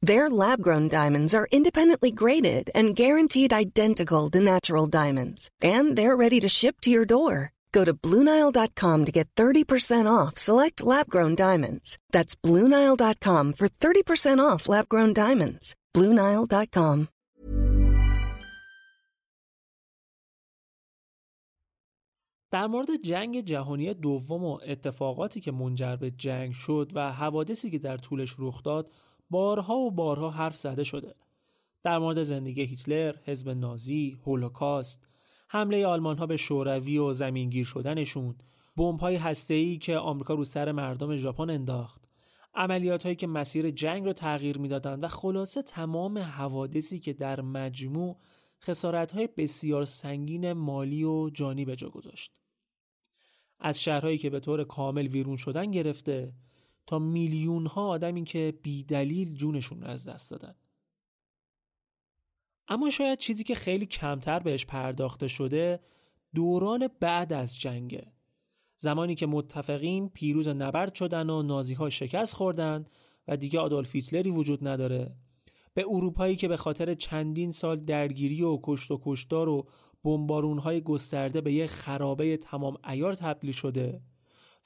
Their lab grown diamonds are independently graded and guaranteed identical to natural diamonds, and they're ready to ship to your door. Go to Bluenile.com to get 30% off select lab grown diamonds. That's Bluenile.com for 30% off lab grown diamonds. Bluenile.com. در مورد جنگ جهانی دوم و اتفاقاتی که منجر به جنگ شد و حوادثی که در طولش رخ داد بارها و بارها حرف زده شده در مورد زندگی هیتلر، حزب نازی، هولوکاست، حمله آلمان ها به شوروی و زمینگیر شدنشون، بمب های هسته‌ای که آمریکا رو سر مردم ژاپن انداخت، عملیات هایی که مسیر جنگ رو تغییر می‌دادند و خلاصه تمام حوادثی که در مجموع خسارت های بسیار سنگین مالی و جانی به جا گذاشت. از شهرهایی که به طور کامل ویرون شدن گرفته تا میلیون ها آدمی که بیدلیل جونشون رو از دست دادن. اما شاید چیزی که خیلی کمتر بهش پرداخته شده دوران بعد از جنگه. زمانی که متفقین پیروز نبرد شدن و نازی ها شکست خوردن و دیگه آدولف هیتلری وجود نداره به اروپایی که به خاطر چندین سال درگیری و کشت و کشتار و بمبارون های گسترده به یه خرابه تمام ایار تبدیل شده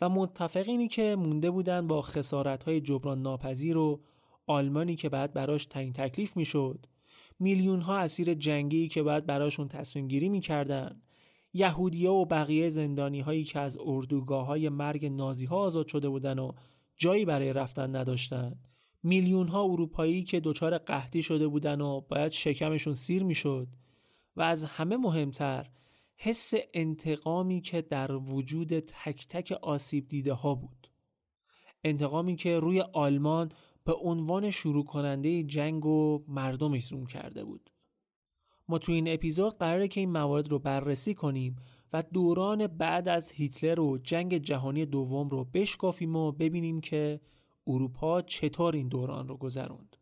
و متفقینی که مونده بودن با خسارت های جبران ناپذیر و آلمانی که بعد براش تعیین تکلیف می‌شد. میلیون ها اسیر جنگی که بعد براشون تصمیم گیری می‌کردن. یهودیا و بقیه زندانی هایی که از اردوگاه های مرگ نازی ها آزاد شده بودن و جایی برای رفتن نداشتن. میلیون ها اروپایی که دچار قحطی شده بودن و باید شکمشون سیر می‌شد. و از همه مهمتر حس انتقامی که در وجود تک تک آسیب دیده ها بود. انتقامی که روی آلمان به عنوان شروع کننده جنگ و مردمش زوم کرده بود. ما تو این اپیزود قراره که این موارد رو بررسی کنیم و دوران بعد از هیتلر و جنگ جهانی دوم رو بشکافیم و ببینیم که اروپا چطور این دوران رو گذروند.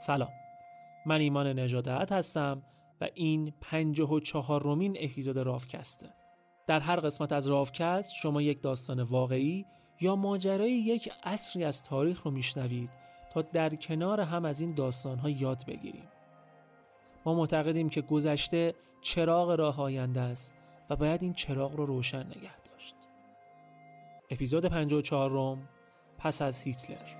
سلام. من ایمان نجادت هستم و این پنجه و چهارمین اپیزود رافکسته. در هر قسمت از رافکست شما یک داستان واقعی یا ماجرای یک اصری از تاریخ رو میشنوید تا در کنار هم از این داستانها یاد بگیریم. ما معتقدیم که گذشته چراغ راه آینده است و باید این چراغ رو روشن نگه داشت. اپیزود 54 روم پس از هیتلر.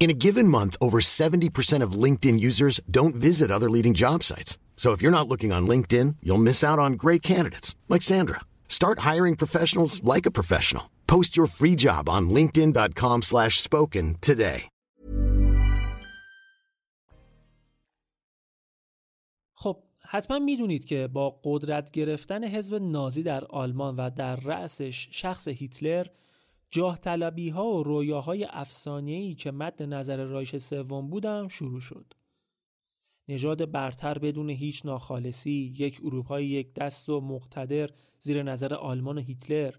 In a given month, over 70% of LinkedIn users don't visit other leading job sites. So if you're not looking on LinkedIn, you'll miss out on great candidates like Sandra. Start hiring professionals like a professional. Post your free job on linkedin.com/spoken today. خب حتما میدونید که با قدرت گرفتن حزب نازی در آلمان و در رأسش شخص هیتلر جاه طلبی ها و رویاهای افسانه‌ای که مد نظر رایش سوم بودم شروع شد. نژاد برتر بدون هیچ ناخالصی، یک اروپای یک دست و مقتدر زیر نظر آلمان و هیتلر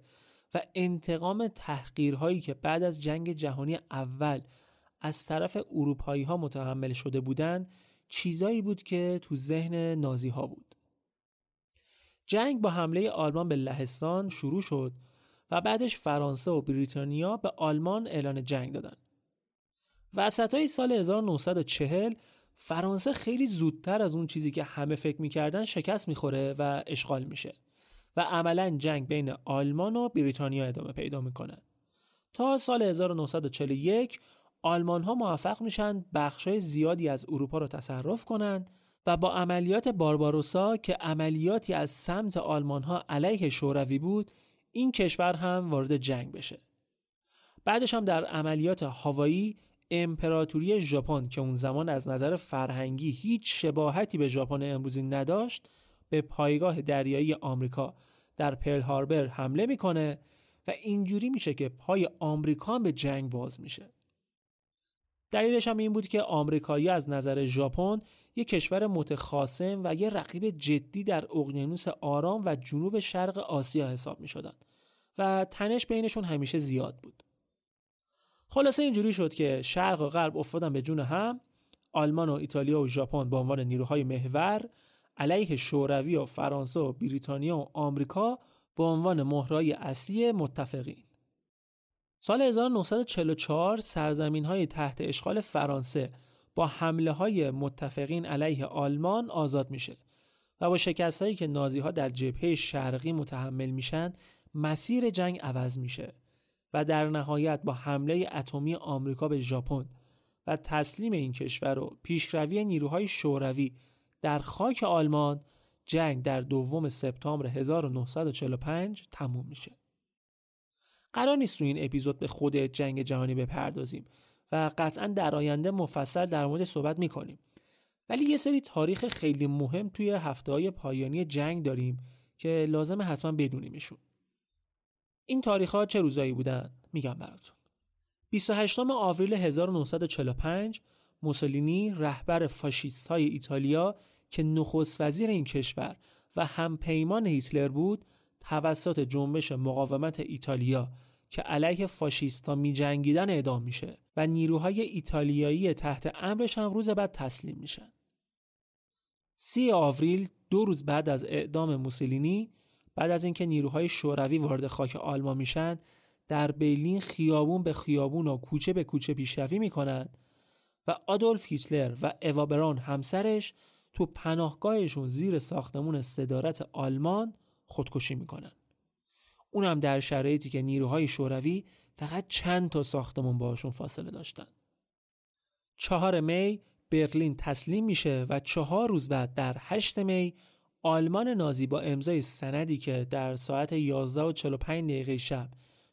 و انتقام تحقیرهایی که بعد از جنگ جهانی اول از طرف اروپایی ها متحمل شده بودند چیزایی بود که تو ذهن نازی ها بود. جنگ با حمله آلمان به لهستان شروع شد و بعدش فرانسه و بریتانیا به آلمان اعلان جنگ دادن. وسط های سال 1940 فرانسه خیلی زودتر از اون چیزی که همه فکر می‌کردن شکست می‌خوره و اشغال میشه و عملا جنگ بین آلمان و بریتانیا ادامه پیدا می‌کنه. تا سال 1941 آلمان ها موفق میشن بخشای زیادی از اروپا رو تصرف کنند و با عملیات بارباروسا که عملیاتی از سمت آلمان ها علیه شوروی بود این کشور هم وارد جنگ بشه. بعدش هم در عملیات هاوایی امپراتوری ژاپن که اون زمان از نظر فرهنگی هیچ شباهتی به ژاپن امروزی نداشت به پایگاه دریایی آمریکا در پل هاربر حمله می‌کنه و اینجوری میشه که پای آمریکا به جنگ باز میشه. دلیلش هم این بود که آمریکایی از نظر ژاپن یک کشور متخاصم و یه رقیب جدی در اقیانوس آرام و جنوب شرق آسیا حساب می شدن و تنش بینشون همیشه زیاد بود. خلاصه اینجوری شد که شرق و غرب افتادن به جون هم آلمان و ایتالیا و ژاپن به عنوان نیروهای محور علیه شوروی و فرانسه و بریتانیا و آمریکا به عنوان مهرهای اصلی متفقین. سال 1944 سرزمین های تحت اشغال فرانسه با حمله های متفقین علیه آلمان آزاد میشه و با شکست هایی که نازی ها در جبهه شرقی متحمل میشن مسیر جنگ عوض میشه و در نهایت با حمله اتمی آمریکا به ژاپن و تسلیم این کشور و پیشروی نیروهای شوروی در خاک آلمان جنگ در دوم سپتامبر 1945 تموم میشه. قرار نیست تو این اپیزود به خود جنگ جهانی بپردازیم و قطعا در آینده مفصل در مورد صحبت می‌کنیم. ولی یه سری تاریخ خیلی مهم توی هفته های پایانی جنگ داریم که لازم حتما بدونیمشون. این تاریخ ها چه روزایی بودن؟ میگم براتون. 28 آوریل 1945 موسولینی رهبر فاشیست های ایتالیا که نخست وزیر این کشور و همپیمان هیتلر بود توسط جنبش مقاومت ایتالیا که علیه فاشیستا می جنگیدن اعدام میشه و نیروهای ایتالیایی تحت امرش هم روز بعد تسلیم میشن. سی آوریل دو روز بعد از اعدام موسولینی بعد از اینکه نیروهای شوروی وارد خاک آلمان میشن در برلین خیابون به خیابون و کوچه به کوچه پیشروی می‌کنند و آدولف هیتلر و اوابران همسرش تو پناهگاهشون زیر ساختمون صدارت آلمان خودکشی می‌کنن. اونم در شرایطی که نیروهای شوروی فقط چند تا ساختمون باشون فاصله داشتن. چهار می برلین تسلیم میشه و چهار روز بعد در 8 می آلمان نازی با امضای سندی که در ساعت 11 و 45 دقیقه شب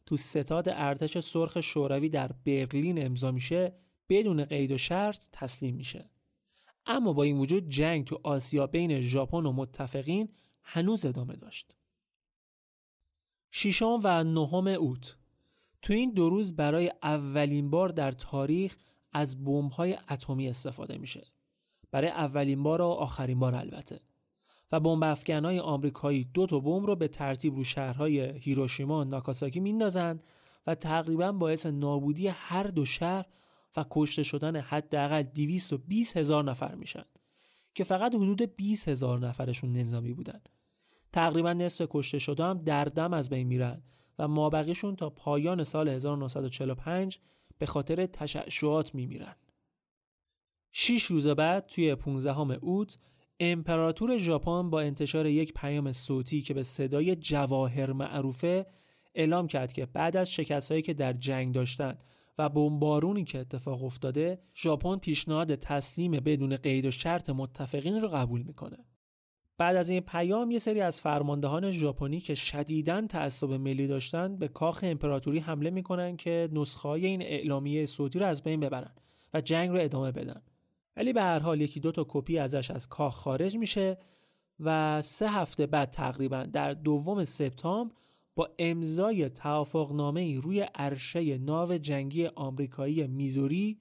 تو ستاد ارتش سرخ شوروی در برلین امضا میشه بدون قید و شرط تسلیم میشه. اما با این وجود جنگ تو آسیا بین ژاپن و متفقین هنوز ادامه داشت. ششم و نهم اوت تو این دو روز برای اولین بار در تاریخ از بمب‌های اتمی استفاده میشه. برای اولین بار و آخرین بار البته. و بمب افکنهای آمریکایی دو تا بمب رو به ترتیب رو شهرهای هیروشیما و ناکاساکی میندازن و تقریبا باعث نابودی هر دو شهر و کشته شدن حداقل 220 هزار نفر میشن که فقط حدود 20 هزار نفرشون نظامی بودن تقریبا نصف کشته شده هم در دم از بین میرن و مابقیشون تا پایان سال 1945 به خاطر تشعشعات میمیرن. شیش روز بعد توی 15 اوت امپراتور ژاپن با انتشار یک پیام صوتی که به صدای جواهر معروفه اعلام کرد که بعد از شکستهایی که در جنگ داشتند و بمبارونی که اتفاق افتاده ژاپن پیشنهاد تسلیم بدون قید و شرط متفقین رو قبول می‌کنه. بعد از این پیام یه سری از فرماندهان ژاپنی که شدیداً تعصب ملی داشتن به کاخ امپراتوری حمله می‌کنن که نسخه های این اعلامیه صوتی رو از بین ببرن و جنگ رو ادامه بدن. ولی به هر حال یکی دو تا کپی ازش از کاخ خارج میشه و سه هفته بعد تقریبا در دوم سپتامبر با امضای توافقنامه روی عرشه ناو جنگی آمریکایی میزوری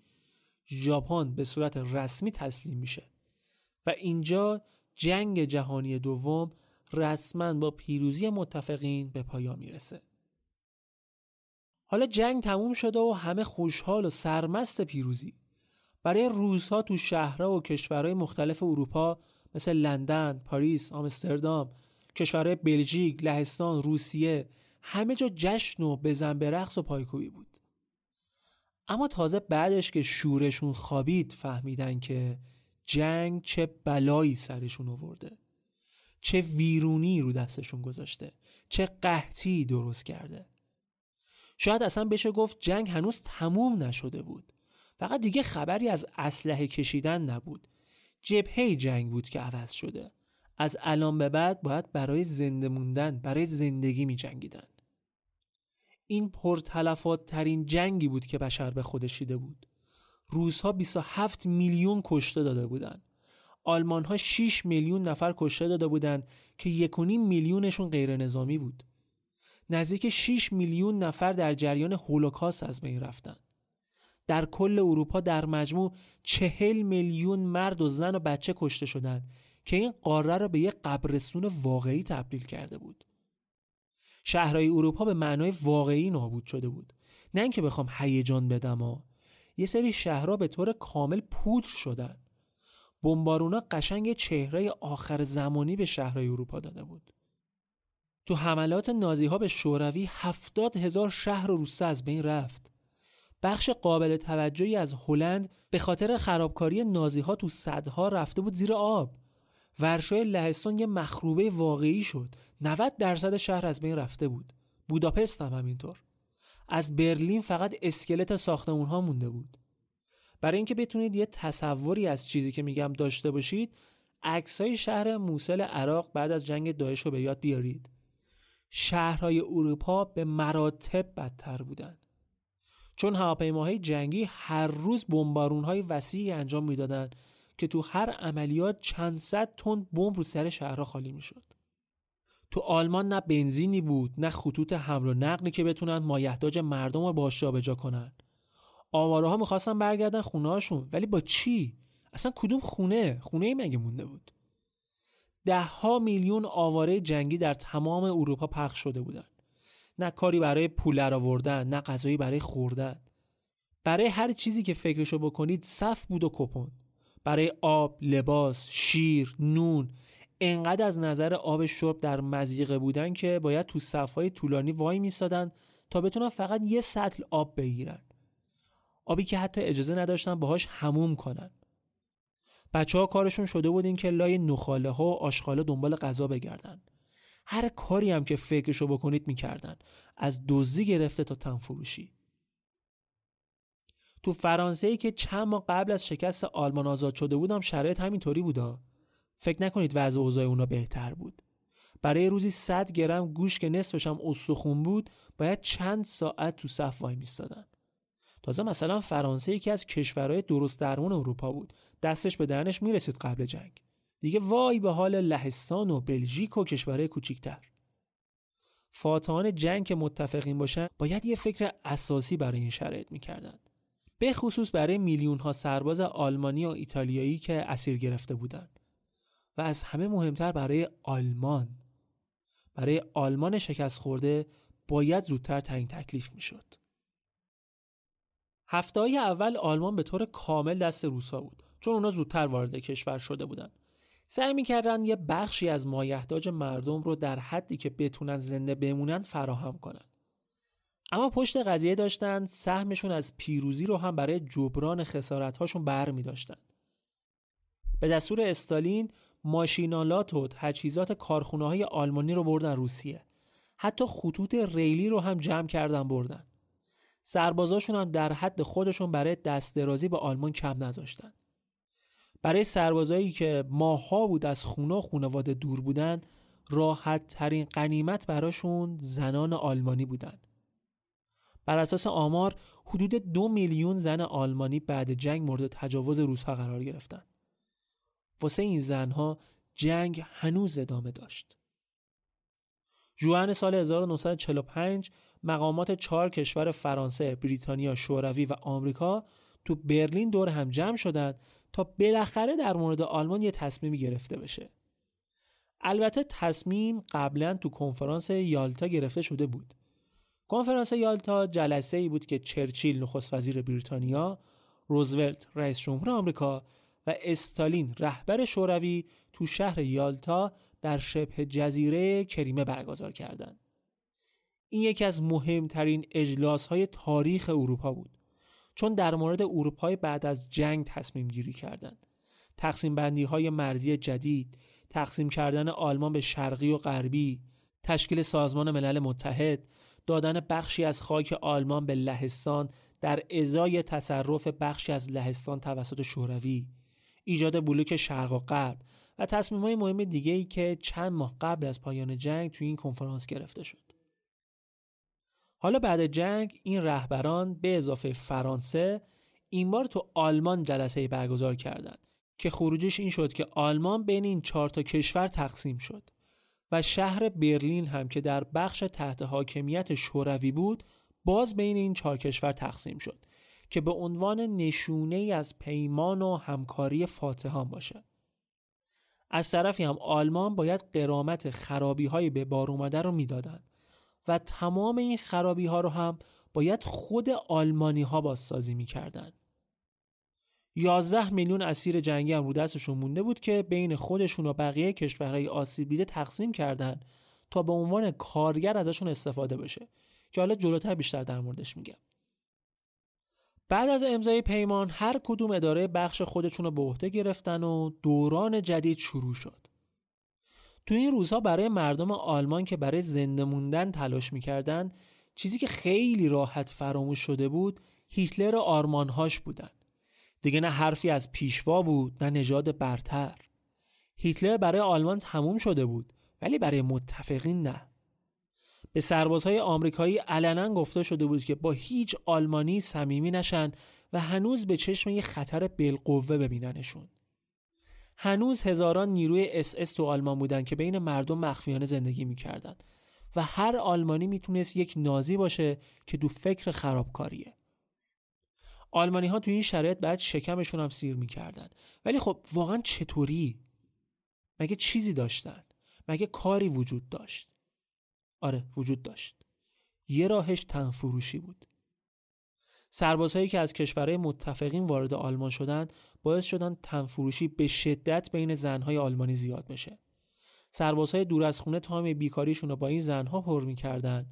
ژاپن به صورت رسمی تسلیم میشه و اینجا جنگ جهانی دوم رسما با پیروزی متفقین به پایان می‌رسه. حالا جنگ تموم شده و همه خوشحال و سرمست پیروزی. برای روزها تو شهرها و کشورهای مختلف اروپا مثل لندن، پاریس، آمستردام، کشورهای بلژیک، لهستان، روسیه همه جا جشن و بزن به رقص و پایکوبی بود. اما تازه بعدش که شورشون خوابید فهمیدن که جنگ چه بلایی سرشون آورده. چه ویرونی رو دستشون گذاشته. چه قحطی درست کرده. شاید اصلا بشه گفت جنگ هنوز تموم نشده بود. فقط دیگه خبری از اسلحه کشیدن نبود. جبهه جنگ بود که عوض شده. از الان به بعد باید برای زنده موندن برای زندگی می جنگیدن. این پرتلفات ترین جنگی بود که بشر به خودش دیده بود. روزها 27 میلیون کشته داده بودند. آلمان ها 6 میلیون نفر کشته داده بودند که 1.5 میلیونشون غیر نظامی بود. نزدیک 6 میلیون نفر در جریان هولوکاست از بین رفتند. در کل اروپا در مجموع 40 میلیون مرد و زن و بچه کشته شدند که این قاره را به یک قبرستون واقعی تبدیل کرده بود. شهرهای اروپا به معنای واقعی نابود شده بود. نه اینکه بخوام هیجان بدم ها یه سری شهرها به طور کامل پودر شدن. بمبارونا قشنگ چهره آخر زمانی به شهرهای اروپا داده بود. تو حملات نازی ها به شوروی هفتاد هزار شهر و روسته از بین رفت. بخش قابل توجهی از هلند به خاطر خرابکاری نازی ها تو صدها رفته بود زیر آب. ورشای لهستان یه مخروبه واقعی شد. 90 درصد شهر از بین رفته بود. بوداپست هم همینطور. از برلین فقط اسکلت ساختمون ها مونده بود. برای اینکه بتونید یه تصوری از چیزی که میگم داشته باشید عکسای شهر موسل عراق بعد از جنگ داعش رو به یاد بیارید. شهرهای اروپا به مراتب بدتر بودند چون هواپیماهای جنگی هر روز های وسیعی انجام می‌دادند که تو هر عملیات چند صد تن بمب رو سر شهرها خالی می‌شد. تو آلمان نه بنزینی بود نه خطوط حمل و نقلی که بتونن مایحتاج مردم رو باش جابجا کنن. آواره ها می‌خواستن برگردن خونه هاشون ولی با چی؟ اصلا کدوم خونه؟ خونه ای مگه مونده بود؟ ده ها میلیون آواره جنگی در تمام اروپا پخش شده بودن. نه کاری برای پول آوردن نه غذایی برای خوردن. برای هر چیزی که فکرشو بکنید صف بود و کپون. برای آب، لباس، شیر، نون انقدر از نظر آب شرب در مزیقه بودن که باید تو صفهای طولانی وای میستادن تا بتونن فقط یه سطل آب بگیرن. آبی که حتی اجازه نداشتن باهاش هموم کنن. بچه ها کارشون شده بود این که لای نخاله ها و آشخاله دنبال غذا بگردن. هر کاری هم که فکرشو بکنید می‌کردن. از دزدی گرفته تا تنفروشی تو فرانسه ای که چند ماه قبل از شکست آلمان آزاد شده بودم شرایط همینطوری بودا. فکر نکنید وضع اوضاع اونا بهتر بود. برای روزی 100 گرم گوش که نصفش هم استخون بود باید چند ساعت تو صف وای میستادن. تازه مثلا فرانسه یکی از کشورهای درست درمون اروپا بود. دستش به دهنش می‌رسید قبل جنگ. دیگه وای به حال لهستان و بلژیک و کشورهای کوچیکتر. فاتحان جنگ که متفقین باشن باید یه فکر اساسی برای این شرایط می‌کردن. به خصوص برای میلیون ها سرباز آلمانی و ایتالیایی که اسیر گرفته بودند و از همه مهمتر برای آلمان برای آلمان شکست خورده باید زودتر تعیین تکلیف می‌شد. هفته های اول آلمان به طور کامل دست روسا بود چون اونا زودتر وارد کشور شده بودند. سعی می‌کردن یه بخشی از مایحتاج مردم رو در حدی که بتونن زنده بمونن فراهم کنن. اما پشت قضیه داشتن سهمشون از پیروزی رو هم برای جبران خسارتهاشون بر می داشتن. به دستور استالین ماشینالات و تجهیزات کارخونه های آلمانی رو بردن روسیه. حتی خطوط ریلی رو هم جمع کردن بردن. سربازاشون هم در حد خودشون برای دست درازی به آلمان کم نذاشتن. برای سربازایی که ماها بود از خونه و خونواده دور بودن راحت ترین قنیمت براشون زنان آلمانی بودن. بر اساس آمار حدود دو میلیون زن آلمانی بعد جنگ مورد تجاوز روسها قرار گرفتن. واسه این زنها جنگ هنوز ادامه داشت. جوان سال 1945 مقامات چهار کشور فرانسه، بریتانیا، شوروی و آمریکا تو برلین دور هم جمع شدند تا بالاخره در مورد آلمان یه تصمیمی گرفته بشه. البته تصمیم قبلا تو کنفرانس یالتا گرفته شده بود. کنفرانس یالتا جلسه ای بود که چرچیل نخست وزیر بریتانیا، روزولت رئیس جمهور آمریکا و استالین رهبر شوروی تو شهر یالتا در شبه جزیره کریمه برگزار کردند. این یکی از مهمترین اجلاس های تاریخ اروپا بود چون در مورد اروپای بعد از جنگ تصمیم گیری کردند. تقسیم بندی های مرزی جدید، تقسیم کردن آلمان به شرقی و غربی، تشکیل سازمان ملل متحد، دادن بخشی از خاک آلمان به لهستان در ازای تصرف بخشی از لهستان توسط شوروی ایجاد بلوک شرق و غرب و تصمیم های مهم دیگه ای که چند ماه قبل از پایان جنگ توی این کنفرانس گرفته شد. حالا بعد جنگ این رهبران به اضافه فرانسه این بار تو آلمان جلسه برگزار کردند که خروجش این شد که آلمان بین این چهار تا کشور تقسیم شد و شهر برلین هم که در بخش تحت حاکمیت شوروی بود باز بین این چهار کشور تقسیم شد که به عنوان نشونه ای از پیمان و همکاری فاتحان باشه. از طرفی هم آلمان باید قرامت خرابی های به بار اومده رو می‌دادند و تمام این خرابی ها رو هم باید خود آلمانی ها بازسازی می‌کردن. 11 میلیون اسیر جنگی هم رو دستشون مونده بود که بین خودشون و بقیه کشورهای آسیب دیده تقسیم کردن تا به عنوان کارگر ازشون استفاده بشه که حالا جلوتر بیشتر در موردش میگم. بعد از امضای پیمان هر کدوم اداره بخش خودشون رو به عهده گرفتن و دوران جدید شروع شد. تو این روزها برای مردم آلمان که برای زنده موندن تلاش می‌کردن چیزی که خیلی راحت فراموش شده بود هیتلر آرمانهاش بودن. دیگه نه حرفی از پیشوا بود نه نژاد برتر. هیتلر برای آلمان تموم شده بود ولی برای متفقین نه. به سربازهای آمریکایی علنا گفته شده بود که با هیچ آلمانی صمیمی نشن و هنوز به چشم یه خطر بالقوه ببیننشون. هنوز هزاران نیروی اس اس تو آلمان بودن که بین مردم مخفیانه زندگی می‌کردن و هر آلمانی می‌تونست یک نازی باشه که تو فکر خرابکاریه. آلمانی ها تو این شرایط باید شکمشون هم سیر می‌کردن ولی خب واقعا چطوری؟ مگه چیزی داشتن؟ مگه کاری وجود داشت؟ آره وجود داشت. یه راهش تنفروشی بود. سربازهایی که از کشورهای متفقین وارد آلمان شدند باعث شدن تنفروشی به شدت بین زنهای آلمانی زیاد بشه. سربازهای دور از خونه تایم بیکاریشون رو با این زنها پر می‌کردن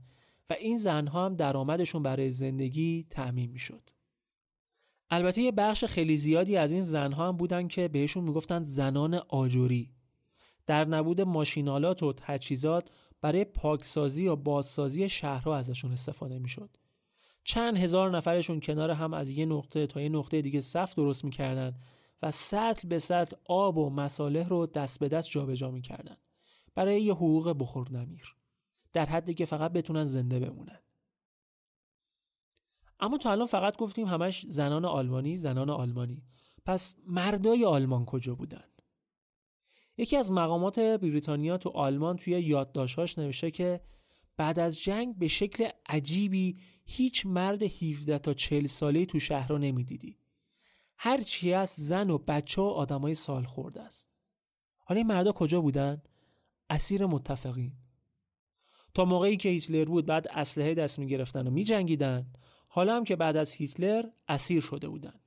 و این زنها هم درآمدشون برای زندگی تعمین می‌شد. البته یه بخش خیلی زیادی از این زنها هم بودن که بهشون می‌گفتن زنان آجوری در نبود ماشینالات و تجهیزات برای پاکسازی و بازسازی شهرها ازشون استفاده می‌شد. چند هزار نفرشون کنار هم از یه نقطه تا یه نقطه دیگه صف درست می‌کردن و سطل به سطل آب و مساله رو دست به دست جابجا می‌کردن برای یه حقوق بخور نمیر در حدی که فقط بتونن زنده بمونن. اما تا الان فقط گفتیم همش زنان آلمانی زنان آلمانی. پس مردای آلمان کجا بودن؟ یکی از مقامات بریتانیا تو آلمان توی یادداشت‌هاش نوشته که بعد از جنگ به شکل عجیبی هیچ مرد 17 تا 40 ساله تو شهر رو نمی‌دیدی. هر چی از زن و بچه و آدمای سال خورده است. حالا این مردا کجا بودن؟ اسیر متفقین. تا موقعی که هیتلر بود بعد اسلحه دست می گرفتن و می جنگیدن. حالا هم که بعد از هیتلر اسیر شده بودن.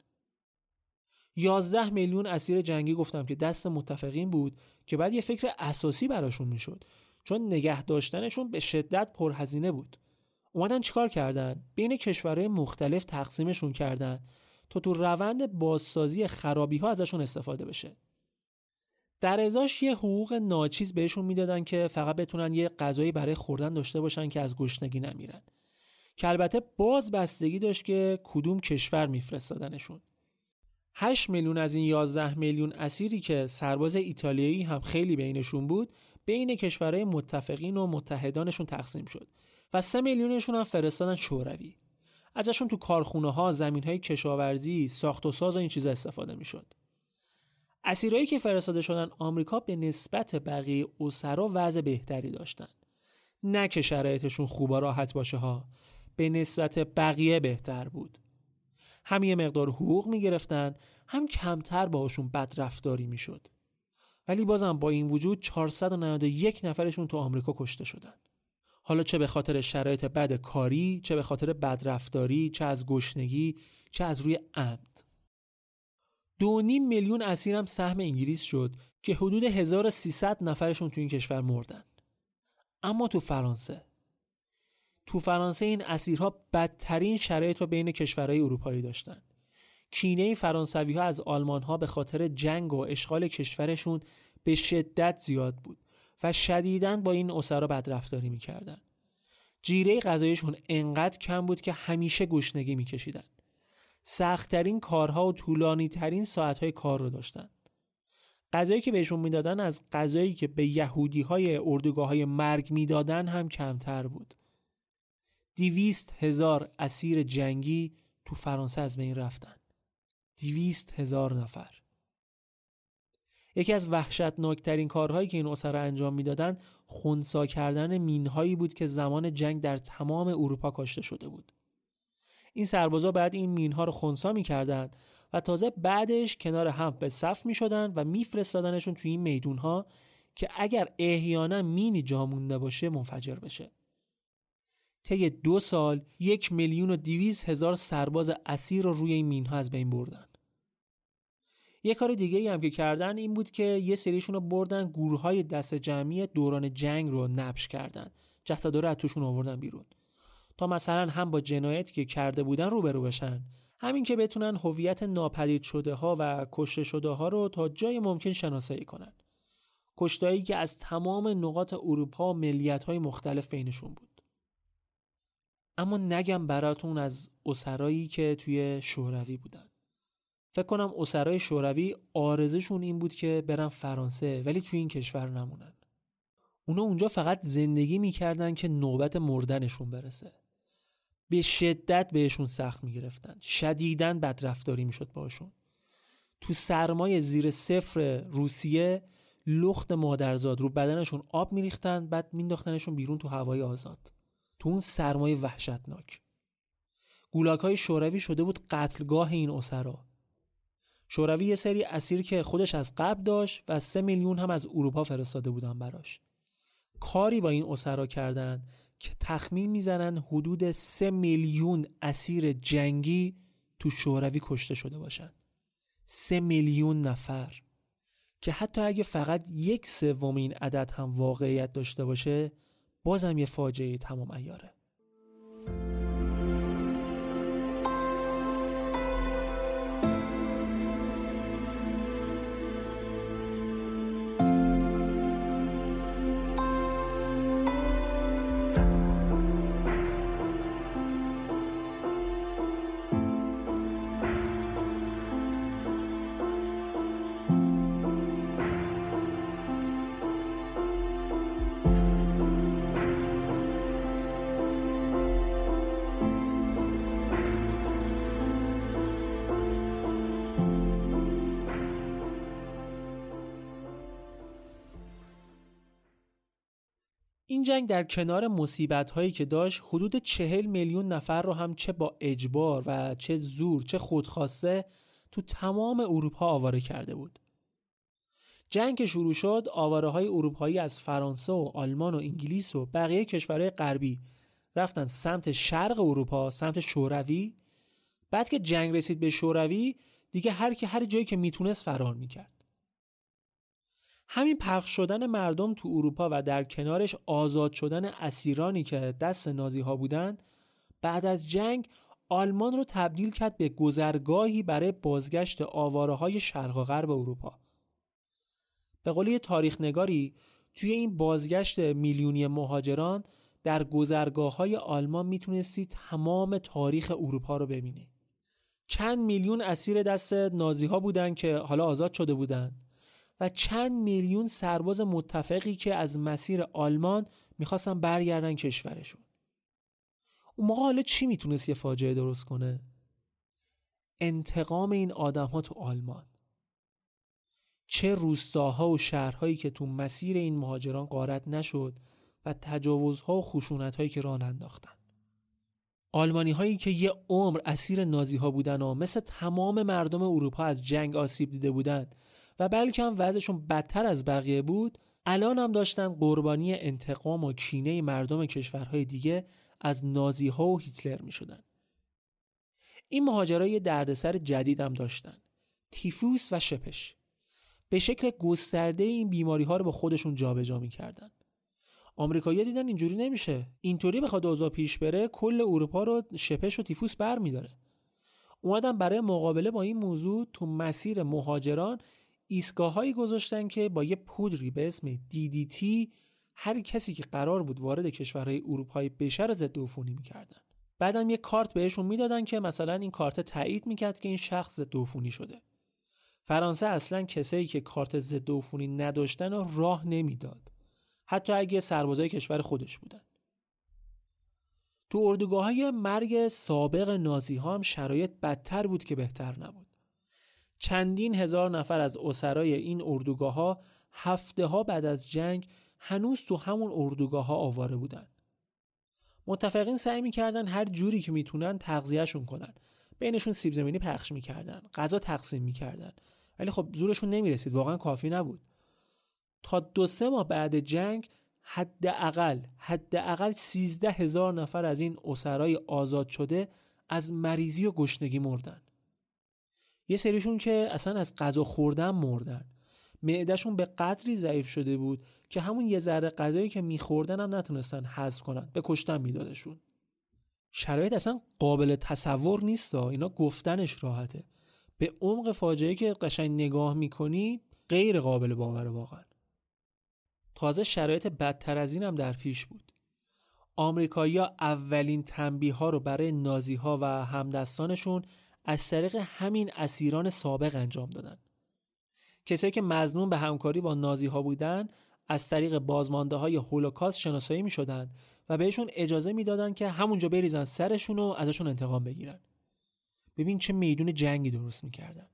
11 میلیون اسیر جنگی گفتم که دست متفقین بود که بعد یه فکر اساسی براشون می‌شد چون نگه داشتنشون به شدت پرهزینه بود. اومدن چیکار کردن؟ بین کشورهای مختلف تقسیمشون کردن تا تو روند بازسازی خرابی ها ازشون استفاده بشه. در ازاش یه حقوق ناچیز بهشون می‌دادن که فقط بتونن یه غذایی برای خوردن داشته باشن که از گشنگی نمیرن. که البته باز بستگی داشت که کدوم کشور میفرستادنشون. 8 میلیون از این 11 میلیون اسیری که سرباز ایتالیایی هم خیلی بینشون بود بین کشورهای متفقین و متحدانشون تقسیم شد و 3 میلیونشون هم فرستادن شوروی. ازشون تو کارخونه ها زمین های کشاورزی ساخت و ساز و این چیزا استفاده می‌شد. اسیرایی که فرستاده شدن آمریکا به نسبت بقیه اسرا وضع بهتری داشتن. نه که شرایطشون خوب و راحت باشه ها. به نسبت بقیه بهتر بود. هم یه مقدار حقوق می‌گرفتن هم کمتر باهاشون بد رفتاری می‌شد. ولی بازم با این وجود 491 نفرشون تو آمریکا کشته شدن. حالا چه به خاطر شرایط بد کاری چه به خاطر بدرفتاری چه از گشنگی چه از روی عمد. دو نیم میلیون اسیر هم سهم انگلیس شد که حدود 1300 نفرشون تو این کشور مردن. اما تو فرانسه تو فرانسه این اسیرها بدترین شرایط رو بین کشورهای اروپایی داشتن. کینه فرانسوی ها از آلمان ها به خاطر جنگ و اشغال کشورشون به شدت زیاد بود و شدیداً با این اسرا بدرفتاری می‌کردن. جیره غذایشون انقدر کم بود که همیشه گشنگی میکشیدن. سختترین کارها و طولانی ترین ساعتهای کار رو داشتن. غذایی که بهشون می‌دادن از غذایی که به یهودی های اردوگاه های مرگ می‌دادن هم کمتر بود. دیویست هزار اسیر جنگی تو فرانسه از بین رفتن. دیویست هزار نفر. یکی از وحشتناکترین کارهایی که این اسرا انجام می‌دادند خونسا کردن مینهایی بود که زمان جنگ در تمام اروپا کاشته شده بود. این سربازا بعد این مینها رو خونسا می‌کردند و تازه بعدش کنار هم به صف می‌شدن و میفرستادنشون توی این میدونها که اگر احیانا مینی جا مونده باشه منفجر بشه. طی دو سال یک میلیون و دیویز هزار سرباز اسیر رو روی این مینها از بین بردن. یه کار دیگه ای هم که کردن این بود که یه سریشون رو بردن گروه های دست جمعی دوران جنگ رو نبش کردن. جسد رو از توشون آوردن بیرون. تا مثلا هم با جنایتی که کرده بودن روبرو بشن. همین که بتونن هویت ناپدید شده ها و کشته شده ها رو تا جای ممکن شناسایی کنن. کشتایی که از تمام نقاط اروپا ملیت های مختلف بینشون بود. اما نگم براتون از اسرایی که توی شوروی بودن. فکر کنم اسرای شوروی آرزشون این بود که برن فرانسه ولی توی این کشور نمونن. اونا اونجا فقط زندگی می‌کردن که نوبت مردنشون برسه. به شدت بهشون سخت می‌گرفتن. شدیدن بدرفتاری می‌شد باشون. تو سرمای زیر صفر روسیه لخت مادرزاد رو بدنشون آب میریختن بعد مینداختنشون بیرون تو هوای آزاد. تو اون سرمایه وحشتناک. گولاک های شوروی شده بود قتلگاه این اسرا. شوروی یه سری اسیر که خودش از قبل داشت و سه میلیون هم از اروپا فرستاده بودن براش. کاری با این اسرا کردن که تخمین می‌زنن حدود سه میلیون اسیر جنگی تو شوروی کشته شده باشن. سه میلیون نفر. که حتی اگه فقط یک سوم این عدد هم واقعیت داشته باشه بازم یه فاجعه تمام ایاره. جنگ در کنار مصیبت هایی که داشت حدود چهل میلیون نفر رو هم چه با اجبار و چه زور چه خودخواسته تو تمام اروپا آواره کرده بود. جنگ که شروع شد آواره های اروپایی از فرانسه و آلمان و انگلیس و بقیه کشورهای غربی رفتن سمت شرق اروپا سمت شوروی بعد که جنگ رسید به شوروی دیگه هر کی هر جایی که می‌تونست فرار می‌کرد همین پخش شدن مردم تو اروپا و در کنارش آزاد شدن اسیرانی که دست نازی ها بودند بعد از جنگ آلمان رو تبدیل کرد به گذرگاهی برای بازگشت آواره های شرق و غرب اروپا. به قولی تاریخ نگاری توی این بازگشت میلیونی مهاجران در گذرگاه های آلمان می‌تونستی تمام تاریخ اروپا رو ببینی چند میلیون اسیر دست نازی ها بودن که حالا آزاد شده بودند و چند میلیون سرباز متفقی که از مسیر آلمان می‌خواستن برگردن کشورشون. اون موقع حالا چی می‌تونست یه فاجعه درست کنه؟ انتقام این آدم ها تو آلمان. چه روستاها و شهرهایی که تو مسیر این مهاجران قارت نشد و تجاوزها و خشونت هایی که ران انداختن آلمانی هایی که یه عمر اسیر نازی ها بودن و مثل تمام مردم اروپا از جنگ آسیب دیده بودند و بلکه هم وضعشون بدتر از بقیه بود الان هم داشتن قربانی انتقام و کینه مردم کشورهای دیگه از نازی ها و هیتلر می شدن. این مهاجرای دردسر جدید هم داشتن تیفوس و شپش. به شکل گسترده این بیماری ها رو با خودشون جابجا می‌کردن. آمریکایی‌ها دیدن اینجوری نمیشه. اینطوری بخواد اوضاع پیش بره کل اروپا رو شپش و تیفوس بر میداره اومدن برای مقابله با این موضوع تو مسیر مهاجران ایستگاههایی گذاشتن که با یه پودری به اسم DDT هر کسی که قرار بود وارد کشورهای اروپایی بشه رو ضد عفونی می‌کردن. بعدم یه کارت بهشون می‌دادن که مثلا این کارت تایید می‌کرد که این شخص ضد عفونی شده. فرانسه اصلا کسایی که کارت ضد عفونی نداشتن و راه نمی‌داد. حتی اگه سربازای کشور خودش بودن. تو اردوگاه های مرگ سابق نازی ها هم شرایط بدتر بود که بهتر نبود. چندین هزار نفر از اسرای این اردوگاه ها هفته ها بعد از جنگ هنوز تو همون اردوگاه ها آواره بودن متفقین سعی می‌کردن هر جوری که می‌تونن تغذیهشون کنن. بینشون سیب زمینی پخش می‌کردن غذا تقسیم می‌کردن. ولی خب زورشون نمی‌رسید واقعا کافی نبود. تا دو سه ماه بعد جنگ حداقل حداقل سیزده هزار نفر از این اسرای آزاد شده از مریضی و گشنگی مردن. یه سریشون که اصلا از غذا خوردن مردن. معدهشون به قدری ضعیف شده بود که همون یه ذره غذایی که میخوردن هم نتونستن حذف کنن به کشتن میدادشون. شرایط اصلا قابل تصور نیست اینا گفتنش راحته. به عمق فاجعه که قشنگ نگاه می‌کنی غیر قابل باور واقعا. تازه شرایط بدتر از این هم در پیش بود. آمریکایی‌ها اولین تنبیه ها رو برای نازی ها و همدستانشون از طریق همین اسیران سابق انجام دادن. کسایی که مزنون به همکاری با نازی ها بودن از طریق بازمانده های هولوکاست شناسایی می شدن و بهشون اجازه می‌دادند که همونجا بریزن سرشون و ازشون انتقام بگیرن. ببین چه میدون جنگی درست می‌کردن.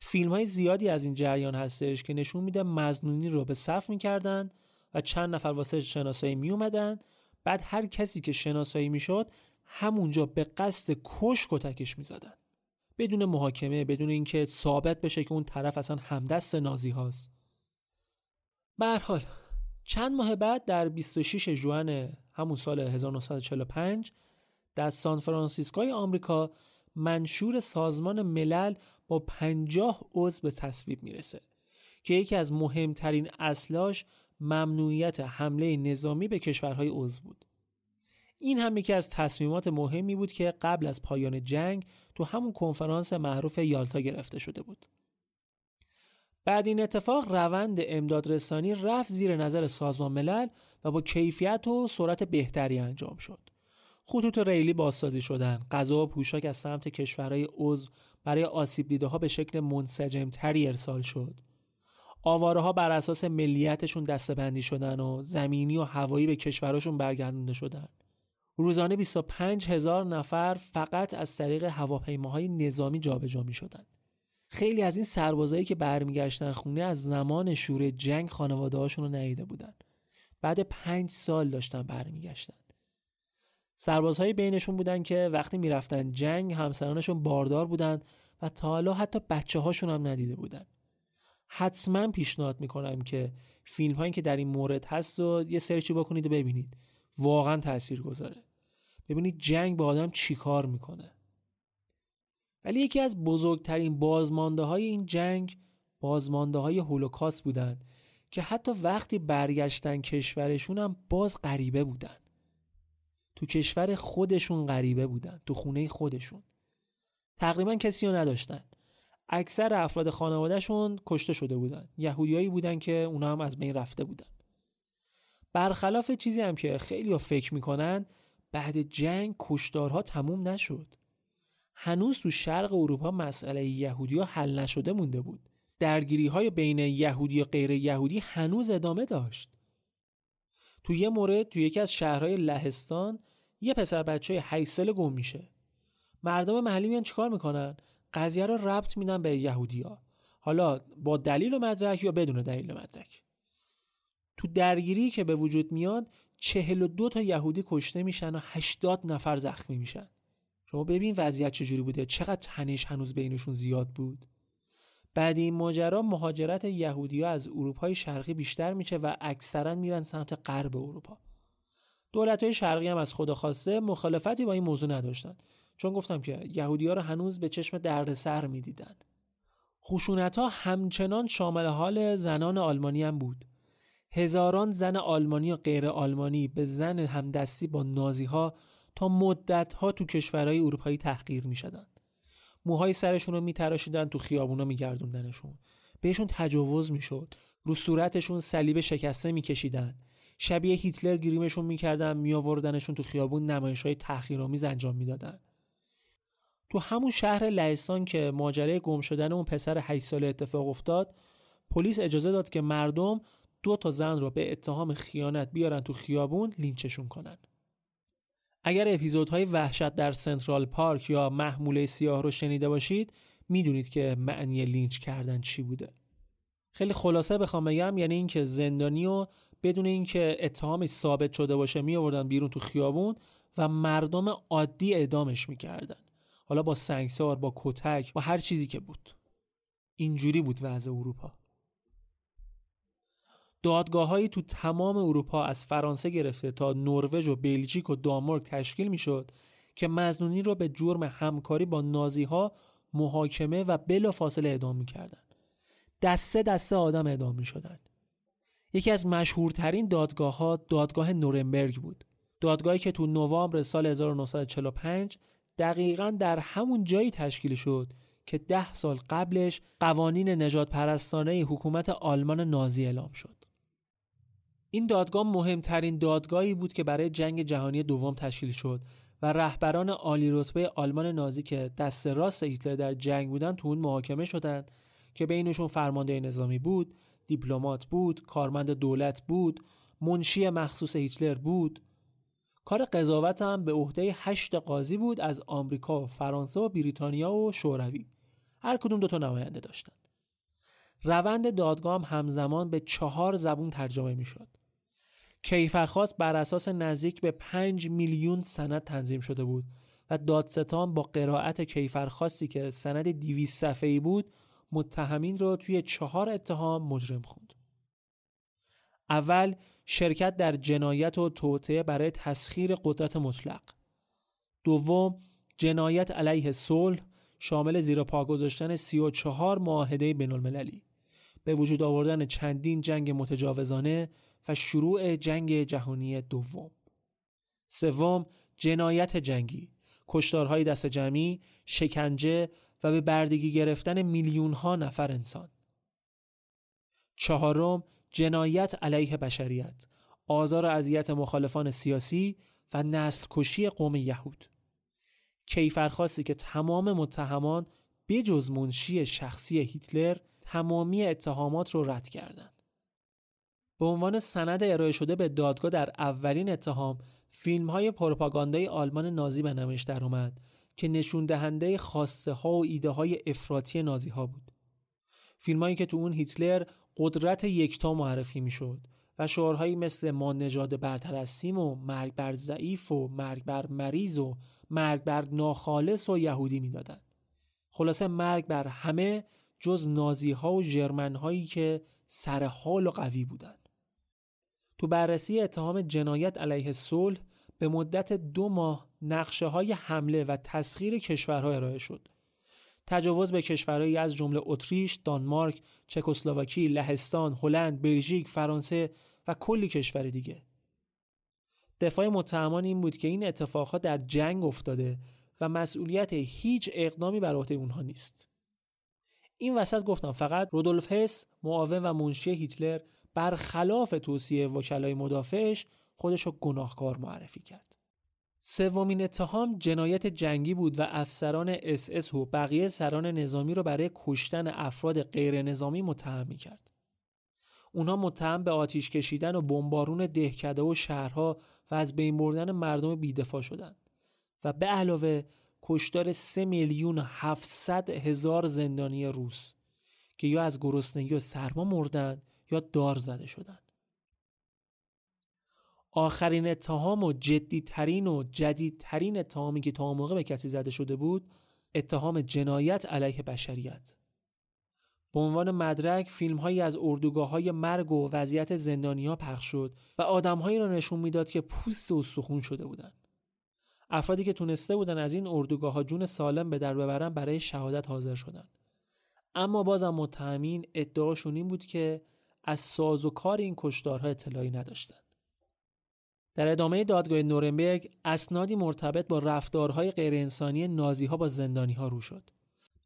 فیلم های زیادی از این جریان هستش که نشون میده مزنونی رو به صف می‌کردن و چند نفر واسه شناسایی می اومدن بعد هر کسی که شناسایی می‌شد همونجا به قصد کش کتکش می‌زدن. بدون محاکمه بدون اینکه ثابت بشه که اون طرف اصلا همدست نازی هاست. به حال چند ماه بعد در 26 ژوئن همون سال 1945 در سان فرانسیسکوی آمریکا منشور سازمان ملل با پنجاه عضو به تصویب می‌رسه که یکی از مهمترین اصلاش ممنوعیت حمله نظامی به کشورهای عضو بود. این هم یکی از تصمیمات مهمی بود که قبل از پایان جنگ تو همون کنفرانس معروف یالتا گرفته شده بود. بعد این اتفاق روند امدادرسانی رفت زیر نظر سازمان ملل و با کیفیت و سرعت بهتری انجام شد. خطوط ریلی بازسازی شدن غذا و پوشاک از سمت کشورهای عضو برای آسیب دیده ها به شکل منسجمتری ارسال شد. آواره ها بر اساس ملیتشون دستبندی شدن و زمینی و هوایی به کشورشون برگردونده شدن. روزانه 25 هزار نفر فقط از طریق هواپیماهای نظامی جابجا می شدن. خیلی از این سربازایی که برمیگشتن خونه از زمان شور جنگ خانواده هاشون رو ندیده بودن. بعد پنج سال داشتن برمیگشتن سربازهای بینشون بودن که وقتی می‌رفتن جنگ همسرانشون باردار بودن و تا حالا حتی بچه هاشون هم ندیده بودن حتما پیشنهاد می‌کنم که فیلم هایی که در این مورد هست و یه سرچی بکنید و ببینید واقعا تأثیر گذاره ببینید جنگ با آدم چیکار می‌کنه. ولی یکی از بزرگترین بازمانده های این جنگ بازمانده های هولوکاست بودن که حتی وقتی برگشتن کشورشون هم باز غریبه بودن. تو کشور خودشون غریبه بودن تو خونه خودشون. تقریبا کسی رو نداشتن. اکثر افراد خانوادهشون کشته شده بودن. یهودیایی بودن که اونا هم از بین رفته بودن. برخلاف چیزی هم که خیلی ها فکر می‌کنن بعد جنگ کشدارها تموم نشد. هنوز تو شرق اروپا مسئله یهودی ها حل نشده مونده بود. درگیری های بین یهودی و غیر یهودی هنوز ادامه داشت. تو یه مورد تو یکی از شهرهای لهستان یه پسر بچه 8 ساله گم میشه. مردم محلی میان چیکار می‌کنن؟ قضیه رو ربط میدن به یهودیا حالا با دلیل و مدرک یا بدون دلیل و مدرک؟ تو درگیری که به وجود میاد چهل و دو تا یهودی کشته میشن و 80 نفر زخمی میشن. شما ببین وضعیت چجوری بوده. چقدر تنش هنوز بینشون زیاد بود. بعد این ماجرا مهاجرت یهودی از اروپای شرقی بیشتر میشه و اکثرا میرن سمت غرب اروپا. دولت های شرقی هم از خدا خواسته مخالفتی با این موضوع نداشتن. چون گفتم که یهودی ها رو هنوز به چشم دردسر می‌دیدن. خشونت ها همچنان شامل حال زنان آلمانی هم بود. هزاران زن آلمانی و غیر آلمانی به زن همدستی با نازی ها تا مدت ها تو کشورهای اروپایی تحقیر می شدن. موهای سرشون رو میتراشیدن تو خیابونا میگردوندنشون. بهشون تجاوز می‌شد. رو صورتشون صلیب شکسته میکشیدن. شبیه هیتلر گریمشون می‌کردن میآوردنشون تو خیابون نمایش های تحقیرآمیز انجام می‌دادن. تو همون شهر لهستان که ماجرای گم شدن اون پسر 8 ساله اتفاق افتاد پلیس اجازه داد که مردم دو تا زن رو به اتهام خیانت بیارن تو خیابون لینچشون کنن. اگر اپیزودهای وحشت در سنترال پارک یا محموله سیاه رو شنیده باشید می‌دونید که معنی لینچ کردن چی بوده. خیلی خلاصه بخوام بگم یعنی اینکه زندانی و بدون اینکه اتهامش ثابت شده باشه می آوردن بیرون تو خیابون و مردم عادی اعدامش می‌کردن. حالا با سنگسار با کتک با هر چیزی که بود. اینجوری بود وضع اروپا. دادگاههایی تو تمام اروپا از فرانسه گرفته تا نروژ و بلژیک و دانمارک تشکیل می‌شد که مزنونی رو به جرم همکاری با نازی ها محاکمه و بلا فاصله اعدام می‌کردن دسته دسته آدم اعدام می‌شدن یکی از مشهورترین دادگاه ها دادگاه نورنبرگ بود. دادگاهی که تو نوامبر سال 1945 دقیقا در همون جایی تشکیل شد که ده سال قبلش قوانین نجات پرستانه حکومت آلمان نازی اعلام شد. این دادگاه مهمترین دادگاهی بود که برای جنگ جهانی دوم تشکیل شد و رهبران عالی رتبه آلمان نازی که دست راست هیتلر در جنگ بودن تو اون محاکمه شدند که بینشون فرمانده نظامی بود، دیپلمات بود، کارمند دولت بود، منشی مخصوص هیتلر بود. کار قضاوت هم به عهده هشت قاضی بود از آمریکا فرانسه و بریتانیا و شوروی. هر کدوم دو تا نماینده داشتند. روند دادگاه هم همزمان به چهار زبون ترجمه می شد. کیفرخواست بر اساس نزدیک به 5 میلیون سند تنظیم شده بود و دادستان با قرائت کیفرخواستی که سند 200 صفحه‌ای بود متهمین را توی چهار اتهام مجرم خوند. اول شرکت در جنایت و توطئه برای تسخیر قدرت مطلق. دوم جنایت علیه صلح شامل زیر پا گذاشتن 34 معاهده بین المللی. به وجود آوردن چندین جنگ متجاوزانه و شروع جنگ جهانی دوم. سوم جنایت جنگی. کشتارهای دست جمعی شکنجه و به بردگی گرفتن میلیون ها نفر انسان. چهارم جنایت علیه بشریت. آزار و اذیت مخالفان سیاسی و نسل کشی قوم یهود. کیفرخواستی که تمام متهمان بجز منشی شخصی هیتلر تمامی اتهامات رو رد کردند. به عنوان سند ارائه شده به دادگاه در اولین اتهام فیلم های پروپاگاندای آلمان نازی به نمایش در اومد که نشون دهنده خواسته ها و ایده های افراطی نازی ها بود. فیلم هایی که تو اون هیتلر قدرت یکتا معرفی می‌شد و و شعارهایی مثل ما نژاد برتر هستیم و مرگ بر ضعیف و مرگ بر مریض و مرگ بر ناخالص و یهودی می‌دادند. خلاصه مرگ بر همه جز نازی ها و جرمن هایی که سر حال و قوی بودند. تو بررسی اتهام جنایت علیه صلح به مدت دو ماه نقشه های حمله و تسخیر کشورها ارائه شد. تجاوز به کشورهایی از جمله اتریش، دانمارک، چکسلواکی، لهستان، هلند، بلژیک، فرانسه و کلی کشور دیگه. دفاع متهمان این بود که این اتفاقها در جنگ افتاده و مسئولیت هیچ اقدامی بر عهده اونها نیست. این وسط گفتم فقط رودولف هس معاون و منشی هیتلر برخلاف توصیه وکلای مدافعش خودش رو گناهکار معرفی کرد. سومین اتهام جنایت جنگی بود و افسران اس اس و بقیه سران نظامی رو برای کشتن افراد غیر نظامی متهم می کرد. اونها متهم به آتیش کشیدن و بمبارون دهکده و شهرها و از بین بردن مردم بیدفاع شدند و به علاوه کشتار 3 میلیون 700 هزار زندانی روس که یا از گرسنگی و سرما مردند یا دار زده شدند. آخرین اتهام و جدیترین و جدیدترین اتهامی که تا موقع به کسی زده شده بود اتهام جنایت علیه بشریت به عنوان مدرک فیلم هایی از اردوگاه های مرگ و وضعیت زندانی ها پخش شد و آدم هایی را نشون می‌داد که پوست و سخون شده بودند. افرادی که تونسته بودن از این اردوگاه ها جون سالم به در ببرن برای شهادت حاضر شدند. اما بازم متهمین ادعاشون این بود که از ساز و کار این کشدارها اطلاعی نداشتند. در ادامه دادگاه نورنبرگ اسنادی مرتبط با رفتارهای غیرانسانی نازی ها با زندانی ها رو شد.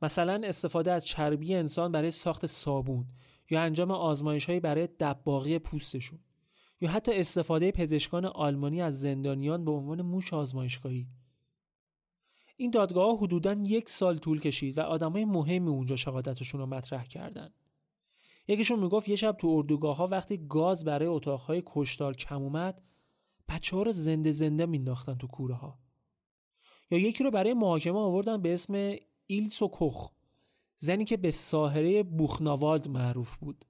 مثلا استفاده از چربی انسان برای ساخت صابون یا انجام آزمایش برای دباغی پوستشون یا حتی استفاده پزشکان آلمانی از زندانیان به عنوان موش آزمایشگاهی این دادگاه حدوداً یک سال طول کشید و آدمای مهمی اونجا شهادتشون رو مطرح کردن یکیشون می‌گفت یه شب تو اردوگاه ها وقتی گاز برای اتاقهای کشتار کم اومد بچه ها رو زنده زنده مینداختن تو کوره ها یا یکی رو برای محاکمه آوردن به اسم ایلسو کوخ زنی که به ساحره بوخناوالد معروف بود.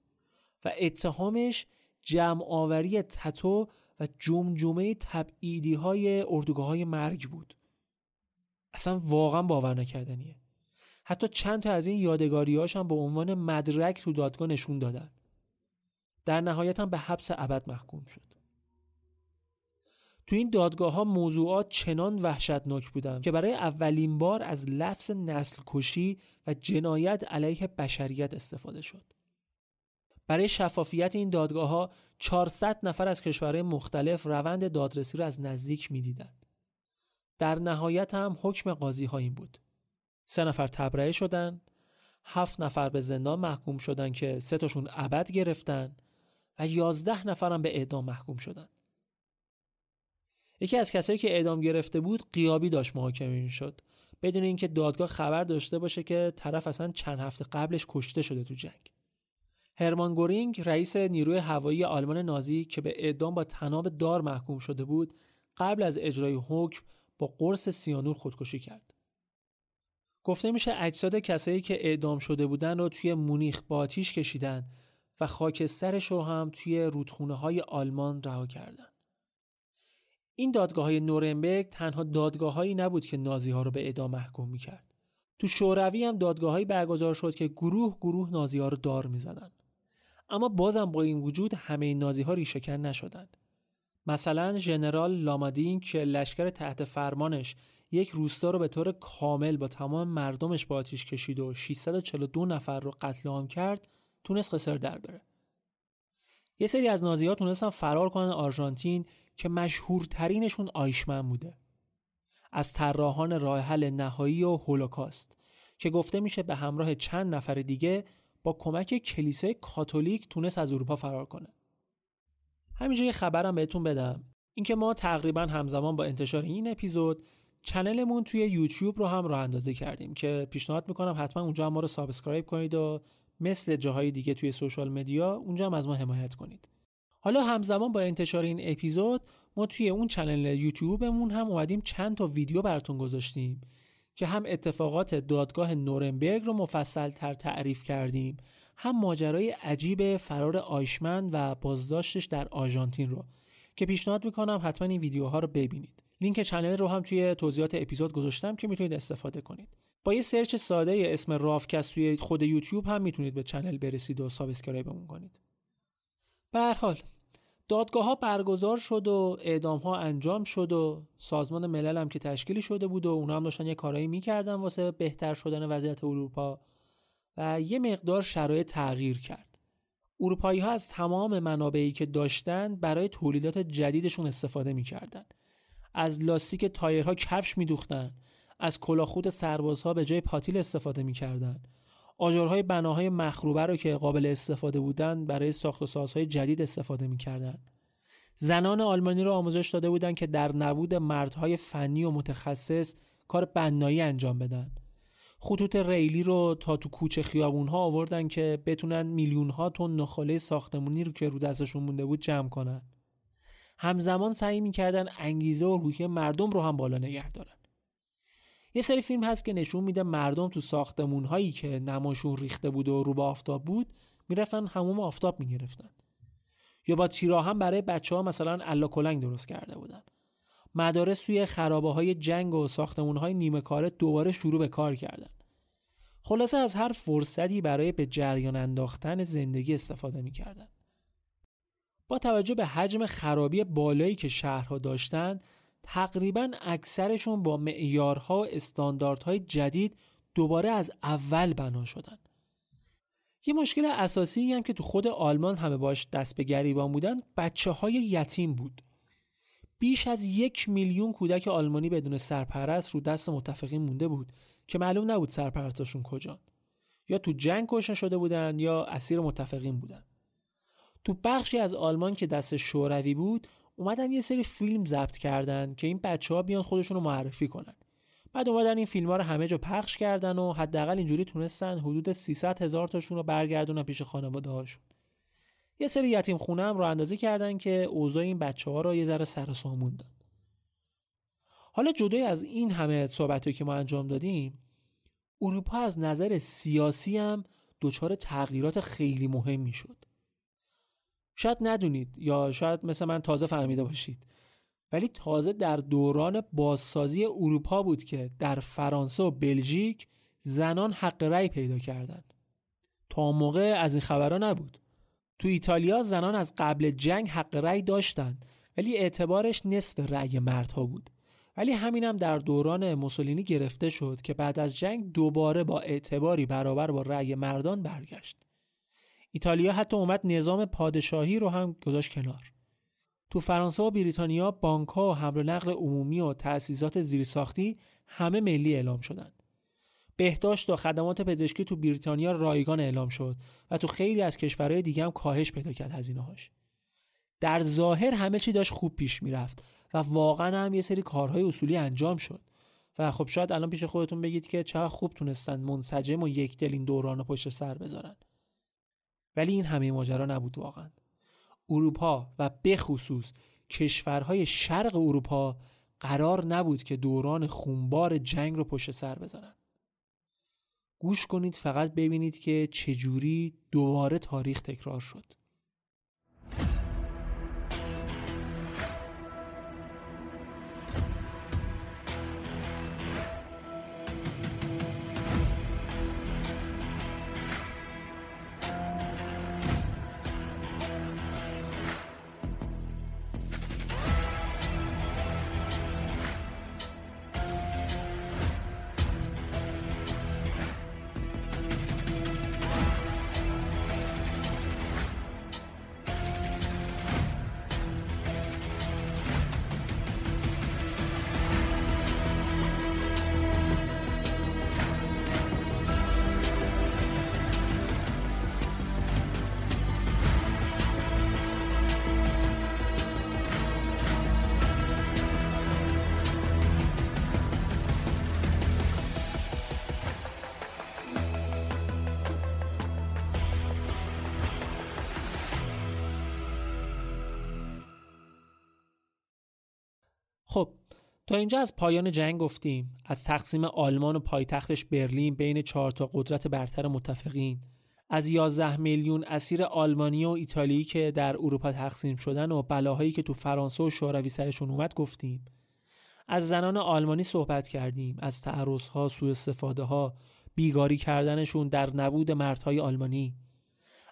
و اتهامش جمع آوری تتو و جمجمه تبعیدی های اردوگاه های مرگ بود. اصلا واقعا باور نکردنیه. حتی چند تا از این یادگاریاش هم به عنوان مدرک تو دادگاه نشون دادن در نهایت هم به حبس ابد محکوم شد تو این دادگاه ها موضوعات چنان وحشتناک بودند که برای اولین بار از لفظ نسل کشی و جنایت علیه بشریت استفاده شد. برای شفافیت این دادگاه ها 400 نفر از کشورهای مختلف روند دادرسی را از نزدیک می‌دیدند. در نهایت هم حکم قاضی ها این بود. سه نفر تبرئه شدند، هفت نفر به زندان محکوم شدند که سه تاشون ابد گرفتن و یازده نفر هم به اعدام محکوم شدند. یکی از کسایی که اعدام گرفته بود قیابی داشت محاکمه می‌شد. بدون اینکه دادگاه خبر داشته باشه که طرف اصلا چند هفته قبلش کشته شده تو جنگ. هرمان گورینگ رئیس نیروی هوایی آلمان نازی که به اعدام با تناب دار محکوم شده بود قبل از اجرای حکم با قرص سیانور خودکشی کرد. گفته میشه اجساد کسایی که اعدام شده بودن رو توی مونیخ با آتیش کشیدن و خاکسترش رو هم توی رودخونه های آلمان رها کردن این دادگاه های نورنبرگ تنها دادگاههایی نبود که نازی ها رو به اعدام محکوم می‌کرد. تو شوروی هم دادگاههایی برگزار شد که گروه گروه نازی ها رو دار می‌زدند. اما بازم با این وجود همه نازی ها ریشهکن نشدند. مثلا ژنرال لامادین که لشکر تحت فرمانش یک روستا رو به طور کامل با تمام مردمش با آتیش کشید و 642 نفر رو قتل عام کرد تونست قسر در بره. یه سری از نازی ها تونستن فرار کنن آرژانتین که مشهورترینشون آیشمن بوده. از طراحان راه حل نهایی و هولوکاست که گفته میشه به همراه چند نفر دیگه با کمک کلیسای کاتولیک تونست از اروپا فرار کنه. همینجا یه خبرم بهتون بدم. اینکه ما تقریبا همزمان با انتشار این اپیزود channel مون توی یوتیوب رو هم راه اندازی کردیم که پیشنهاد می‌کنم حتما اونجا هم ما رو subscribe کنید و مثل جاهای دیگه توی social media اونجا هم از ما حمایت کنید. حالا همزمان با انتشار این اپیزود ما توی اون channel یوتیوبمون هم اومدیم چند تا ویدیو براتون گذاشتیم که هم اتفاقات دادگاه نورنبرگ رو مفصل تر تعریف کردیم هم ماجرای عجیب فرار آیشمن و بازداشتش در آرژانتین رو. که پیشنهاد می‌کنم حتما این ویدیوها رو ببینید. لینک channel رو هم توی توضیحات اپیزود گذاشتم که می‌تونید استفاده کنید با یه search ساده اسم رافکست توی خود یوتیوب هم می‌تونید به channel برسید و subscribe مون کنید به هر حال دادگاه ها برگزار شد و اعدام ها انجام شد و سازمان ملل هم که تشکیل شده بود و اونا هم داشتن یه کارایی می‌کردن واسه بهتر شدن وضعیت اروپا و یه مقدار شرایط تغییر کرد. اروپایی ها از تمام منابعی که داشتن برای تولیدات جدیدشون استفاده می‌کردن. از لاستیک تایرها کفش میدوختن، از کلاخود سربازها به جای پاتیل استفاده می‌کردن. آجرهای بناهای مخروبه رو که قابل استفاده بودن برای ساخت و سازهای جدید استفاده می‌کردن. زنان آلمانی رو آموزش داده بودند که در نبود مردهای فنی و متخصص کار بنایی انجام بدن. خطوط ریلی رو تا تو کوچه خیابون ها آوردن که بتونن میلیون ها تن نخاله ساختمونی رو که رو دستشون مونده بود جمع کنن. همزمان سعی می‌کردن انگیزه و روحیه مردم رو هم بالا نگه دارن. یه سری فیلم هست که نشون میده مردم تو ساختمون هایی که نماشون ریخته بود و رو به آفتاب بود می‌رفتن هموم آفتاب می‌گرفتن. یا با هم برای بچه ها مثلا الا کلنگ درست کرده بودن. مدارس توی خرابه های جنگ و ساختمون های نیمه کاره دوباره شروع به کار کردن. خلاصه از هر فرصتی برای به جریان انداختن زندگی استفاده می‌کردن. با توجه به حجم خرابی بالایی که شهرها داشتند تقریبا اکثرشون با معیارها و استانداردهای جدید دوباره از اول بنا شدن. یه مشکل اساسی هم که تو خود آلمان همه باش دست به گریبان بودن بچه های یتیم بود. بیش از یک میلیون کودک آلمانی بدون سرپرست رو دست متفقین مونده بود که معلوم نبود سرپرستاشون کجان. یا تو جنگ کشته شده بودن یا اسیر متفقین بودن. تو بخشی از آلمان که دست شوروی بود اومدن یه سری فیلم ضبط کردن که این بچه ها بیان خودشون رو معرفی کنن. بعد اومدن این فیلم ها رو همه جا پخش کردن و حداقل اینجوری تونستن حدود 300 هزار تاشون رو برگردونن پیش خانواده هاشون یه سری یتیم خونه هم رو اندازی کردن که اوضاع این بچه ها رو یه ذره سر سامون داد. حالا جدای از این همه صحبت که ما انجام دادیم اروپا از نظر سیاسی هم دچار تغییرات خیلی مهمی شد. شاید ندونید یا شاید مثل من تازه فهمیده باشید ولی تازه در دوران بازسازی اروپا بود که در فرانسه و بلژیک زنان حق رأی پیدا کردند. تا موقع از این خبرها نبود. تو ایتالیا زنان از قبل جنگ حق رأی داشتند ولی اعتبارش نصف رأی مردها بود. ولی همینم هم در دوران موسولینی گرفته شد که بعد از جنگ دوباره با اعتباری برابر با رأی مردان برگشت. ایتالیا حتی اومد نظام پادشاهی رو هم گذاشت کنار تو فرانسه و بریتانیا بانک ها و حمل و نقل عمومی و تأسیسات زیرساختی همه ملی اعلام شدند. بهداشت و خدمات پزشکی تو بریتانیا رایگان اعلام شد و تو خیلی از کشورهای دیگه هم کاهش پیدا کرد هزینه هاش. در ظاهر همه چی داشت خوب پیش می‌رفت و واقعا هم یه سری کارهای اصولی انجام شد و خب شاید الان پیش خودتون بگید که چقدر خوب تونستن منسجم و یک این دوران پشت سر بذارن ولی این همه ماجرا نبود واقعا. اروپا و بخصوص کشورهای شرق اروپا قرار نبود که دوران خونبار جنگ رو پشت سر بذارن گوش کنید فقط ببینید که چجوری دوباره تاریخ تکرار شد. تا اینجا از پایان جنگ گفتیم. از تقسیم آلمان و پایتختش برلین بین چهار تا قدرت برتر متفقین. از 11 میلیون اسیر آلمانی و ایتالیایی که در اروپا تقسیم شدن و بلاهایی که تو فرانسه و شوروی سرشون اومد گفتیم. از زنان آلمانی صحبت کردیم. از تعرض سوء استفاده ها بیگاری کردنشون در نبود مردهای آلمانی.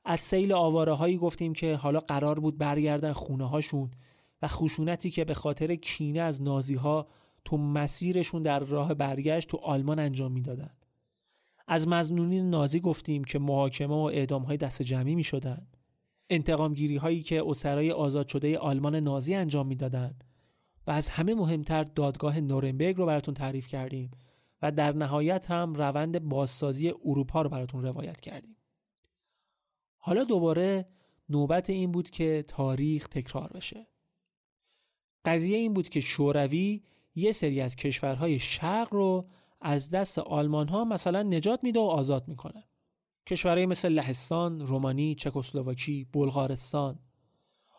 از سیل آواره هایی گفتیم که حالا قرار بود برگردن خونه هاشون خشونتی که به خاطر کینه از نازی ها تو مسیرشون در راه برگشت تو آلمان انجام می‌دادن. از مزنونین نازی گفتیم که محاکمه و اعدام های دست جمعی می شدن. انتقام گیری هایی که اسرای آزاد شده آلمان نازی انجام می‌دادند و از همه مهمتر دادگاه نورنبرگ رو براتون تعریف کردیم و در نهایت هم روند بازسازی اروپا رو براتون روایت کردیم. حالا دوباره نوبت این بود که تاریخ تکرار بشه. قضیه این بود که شوروی یه سری از کشورهای شرق رو از دست آلمان ها مثلا نجات میده و آزاد می‌کنه. کشورهای مثل لهستان، رومانی، چکسلواکی، بلغارستان.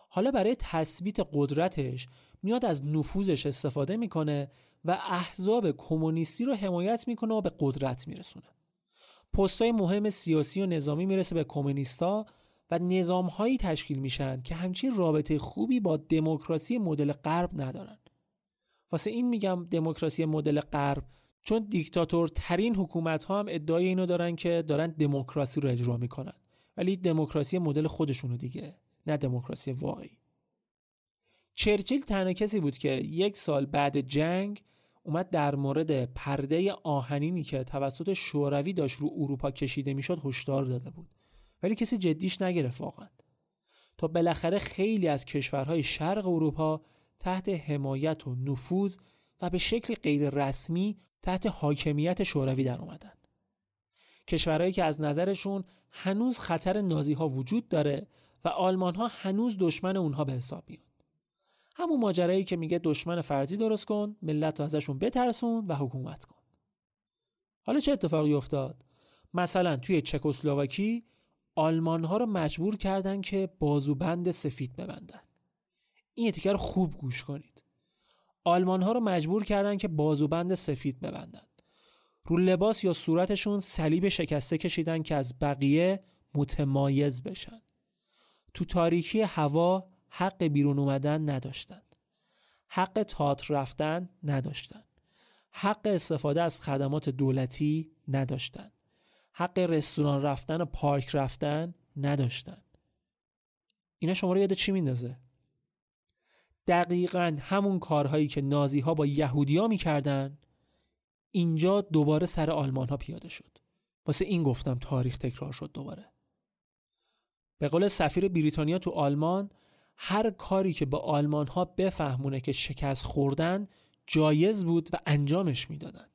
حالا برای تثبیت قدرتش میاد از نفوذش استفاده می‌کنه و احزاب کمونیستی رو حمایت می‌کنه و به قدرت میرسونه. پستای مهم سیاسی و نظامی می‌رسه به کمونیستا و نظامهایی تشکیل میشن که همچین رابطه خوبی با دموکراسی مدل غرب ندارن. واسه این میگم دموکراسی مدل غرب چون دیکتاتور ترین حکومت ها هم ادعای اینو دارن که دارن دموکراسی رو اجرا می‌کنن. ولی دموکراسی مدل خودشونو دیگه نه دموکراسی واقعی. چرچیل تنها کسی بود که یک سال بعد جنگ اومد در مورد پرده آهنینی که توسط شوروی داشت رو اروپا کشیده می‌شد هشدار داده بود. ولی کسی جدیش نگرفت واقعا. تا بالاخره خیلی از کشورهای شرق اروپا تحت حمایت و نفوذ و به شکل غیر رسمی تحت حاکمیت شوروی در اومدن. کشورهایی که از نظرشون هنوز خطر نازی ها وجود داره و آلمان ها هنوز دشمن اونها به حساب میاد. همون ماجرایی که میگه دشمن فرضی درست کن ملت رو ازشون بترسون و حکومت کن. حالا چه اتفاقی افتاد؟ مثلا توی چکسلواکی آلمان ها رو مجبور کردن که بازوبند سفید ببندن. این اتیکه رو خوب گوش کنید. آلمان ها رو مجبور کردن که بازوبند سفید ببندن. رو لباس یا صورتشون صلیب شکسته کشیدن که از بقیه متمایز بشن. تو تاریکی هوا حق بیرون اومدن نداشتند حق تاتر رفتن نداشتند حق استفاده از خدمات دولتی نداشتند حق رستوران رفتن و پارک رفتن نداشتند اینا شما رو یاد چی میندازه؟ دقیقا همون کارهایی که نازی ها با یهودی ها می‌کردن اینجا دوباره سر آلمان ها پیاده شد. واسه این گفتم تاریخ تکرار شد دوباره. به قول سفیر بریتانیا تو آلمان هر کاری که به آلمان ها بفهمونه که شکست خوردن جایز بود و انجامش می‌دادن.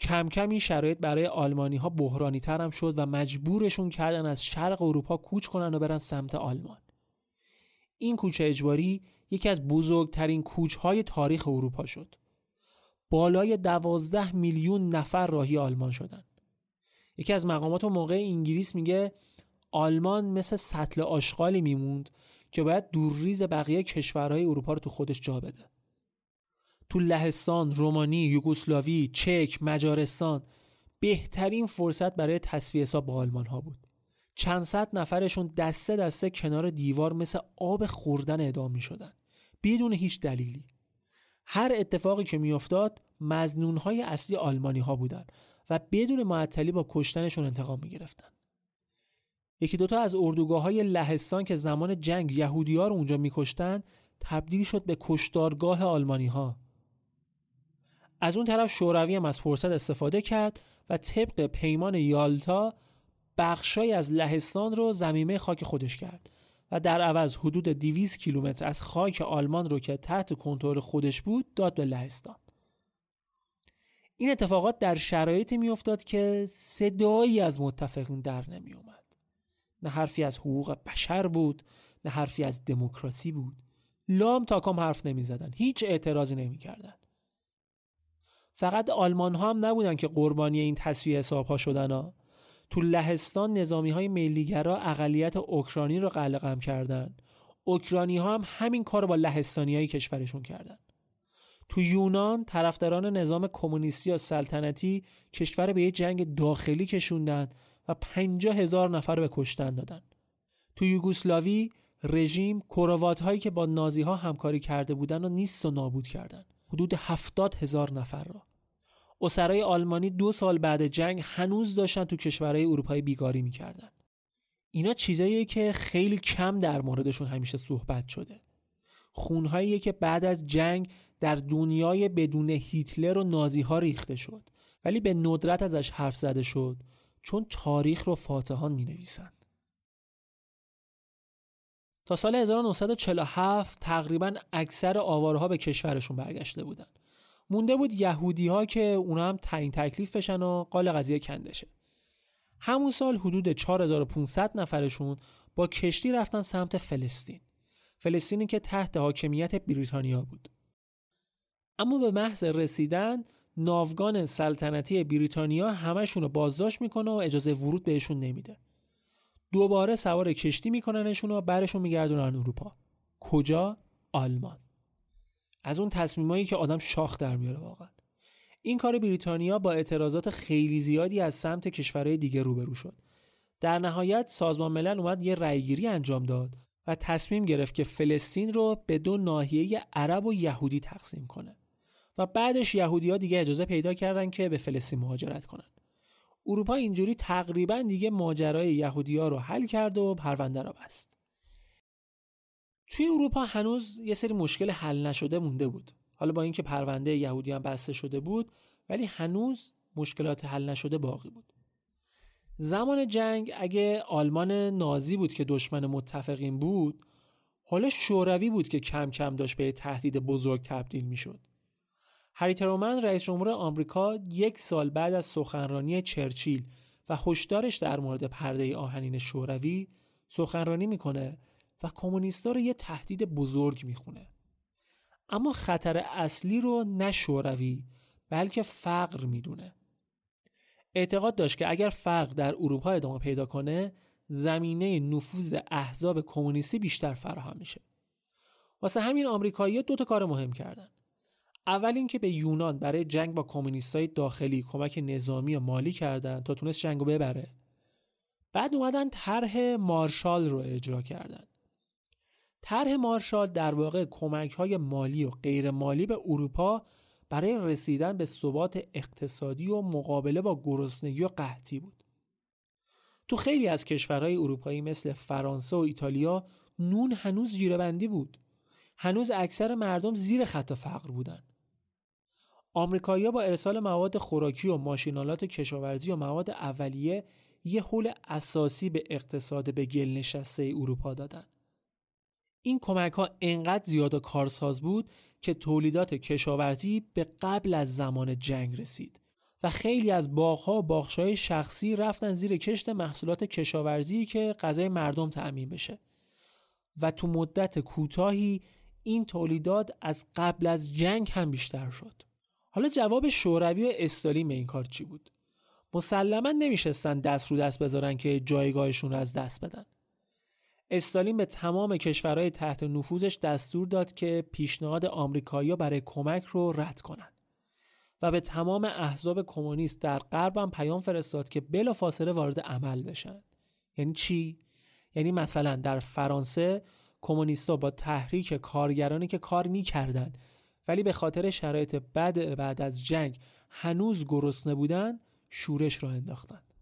کم کم این شرایط برای آلمانی ها بحرانی تر هم شد و مجبورشون کردن از شرق اروپا کوچ کنن و برن سمت آلمان. این کوچه اجباری یکی از بزرگترین کوچهای تاریخ اروپا شد. بالای دوازده میلیون نفر راهی آلمان شدن. یکی از مقامات و موقع انگلیس میگه آلمان مثل سطل آشغالی میموند که باید دورریز بقیه کشورهای اروپا رو تو خودش جا بده. تو لهستان، رومانی، یوگسلاوی، چک، مجارستان بهترین فرصت برای تصفیه حساب با آلمان ها بود. چند صد نفرشون دسته دسته کنار دیوار مثل آب خوردن اعدام می شدن بدون هیچ دلیلی. هر اتفاقی که میافتاد مزنون های اصلی آلمانی ها بودن و بدون معطلی با کشتنشون انتقام می گرفتن. یکی دوتا از اردوگاه های لهستان که زمان جنگ یهودی ها رو اونجا میکشتن تبدیل شد به کشتارگاه آلمانی ها از اون طرف شوروی هم از فرصت استفاده کرد و طبق پیمان یالتا بخشای از لهستان رو زمینه خاک خودش کرد و در عوض حدود 200 کیلومتر از خاک آلمان رو که تحت کنترل خودش بود داد به لهستان این اتفاقات در شرایطی میافتاد که صدایی از متفقین در نمی اومد. نه حرفی از حقوق بشر بود نه حرفی از دموکراسی بود لام تا کام حرف نمی زدن. هیچ اعتراضی نمی کردن. فقط آلمان ها هم نبودن که قربانی این تصویه حساب ها شدن ها. تو لهستان نظامی های ملیگرا اقلیت اوکراینی رو قلقم کردن اوکراینی ها هم همین کار با لهستانی های کشورشون کردن تو یونان طرفداران نظام کمونیستی یا سلطنتی کشور به یه جنگ داخلی کشوندن و پنجاه هزار نفر به کشتن دادن. تو یوگوسلاوی رژیم کروات هایی که با نازی ها همکاری کرده بودن و نیست و نابود کردن. حدود هفتاد هزار نفر را. اسرای آلمانی دو سال بعد جنگ هنوز داشتن تو کشورهای اروپایی بیگاری می‌کردن. اینا چیزاییه که خیلی کم در موردشون همیشه صحبت شده. خونهایی که بعد از جنگ در دنیای بدون هیتلر و نازی ها ریخته شد ولی به ندرت ازش حرف زده شد چون تاریخ رو فاتحان می نویسند. تا سال 1947 تقریبا اکثر آوارها به کشورشون برگشته بودن. مونده بود یهودی ها که اونا هم تعیین تکلیف بشن و قال قضیه کندشه. همون سال حدود 4500 نفرشون با کشتی رفتن سمت فلسطین. فلسطینی که تحت حاکمیت بریتانیا بود. اما به محض رسیدن ناوگان سلطنتی بریتانیا همشون رو بازداشت می‌کنه و اجازه ورود بهشون نمیده. دوباره سوار کشتی میکننشون و برشون میگردونن اروپا. کجا؟ آلمان. از اون تصمیمایی که آدم شاخ در میاره واقعا. این کار بریتانیا با اعتراضات خیلی زیادی از سمت کشورهای دیگه روبرو شد. در نهایت سازمان ملل اومد یه رأیگیری انجام داد و تصمیم گرفت که فلسطین رو به دو ناحیه عرب و یهودی تقسیم کنه. و بعدش یهودی ها دیگه اجازه پیدا کردن که به فلسطین مهاجرت کنن اروپا اینجوری تقریبا دیگه ماجرای یهودی ها رو حل کرد و پرونده را بست. توی اروپا هنوز یه سری مشکل حل نشده مونده بود. حالا با اینکه پرونده یهودی هم بسته شده بود ولی هنوز مشکلات حل نشده باقی بود. زمان جنگ اگه آلمان نازی بود که دشمن متفقین بود حالا شوروی بود که کم کم داشت به تهدید بزرگ تبدیل می‌شد. هری ترومن رئیس جمهور آمریکا یک سال بعد از سخنرانی چرچیل و هشدارش در مورد پرده آهنین شوروی سخنرانی می‌کنه و کمونیستا رو یه تهدید بزرگ می‌خونه. اما خطر اصلی رو نه شوروی بلکه فقر می‌دونه. اعتقاد داشت که اگر فقر در اروپا ادامه پیدا کنه زمینه نفوذ احزاب کمونیستی بیشتر فراهم میشه. واسه همین آمریکایی‌ها دو تا کار مهم کردن. اول اینکه به یونان برای جنگ با کمونیستای داخلی کمک نظامی و مالی کردن تا تونست جنگو ببره. بعد اومدن طرح مارشال رو اجرا کردن. طرح مارشال در واقع کمک های مالی و غیر مالی به اروپا برای رسیدن به ثبات اقتصادی و مقابله با گرسنگی و قحطی بود. تو خیلی از کشورهای اروپایی مثل فرانسه و ایتالیا نون هنوز جیرهبندی بود. هنوز اکثر مردم زیر خط فقر بودن. آمریکایی‌ها با ارسال مواد خوراکی و ماشینالات کشاورزی و مواد اولیه یه حول اساسی به اقتصاد به گل نشسته اروپا دادن. این کمک ها انقدر زیاد و کارساز بود که تولیدات کشاورزی به قبل از زمان جنگ رسید و خیلی از باغها و باخشای شخصی رفتن زیر کشت محصولات کشاورزی که غذای مردم تأمین بشه و تو مدت کوتاهی این تولیدات از قبل از جنگ هم بیشتر شد. حالا جواب شوروی و استالین به این کار چی بود؟ مسلما نمیشستن دست رو دست بذارن که جایگاهشون رو از دست بدن. استالین به تمام کشورهای تحت نفوذش دستور داد که پیشنهاد آمریکایی‌ها برای کمک رو رد کنند و به تمام احزاب کمونیست در غرب هم پیام فرستاد که بلافاصله وارد عمل بشن. یعنی چی؟ یعنی مثلا در فرانسه کمونیستا با تحریک کارگرانی که کار می‌کردند ولی به خاطر شرایط بد بعد از جنگ هنوز گرسنه بودن شورش را انداختند.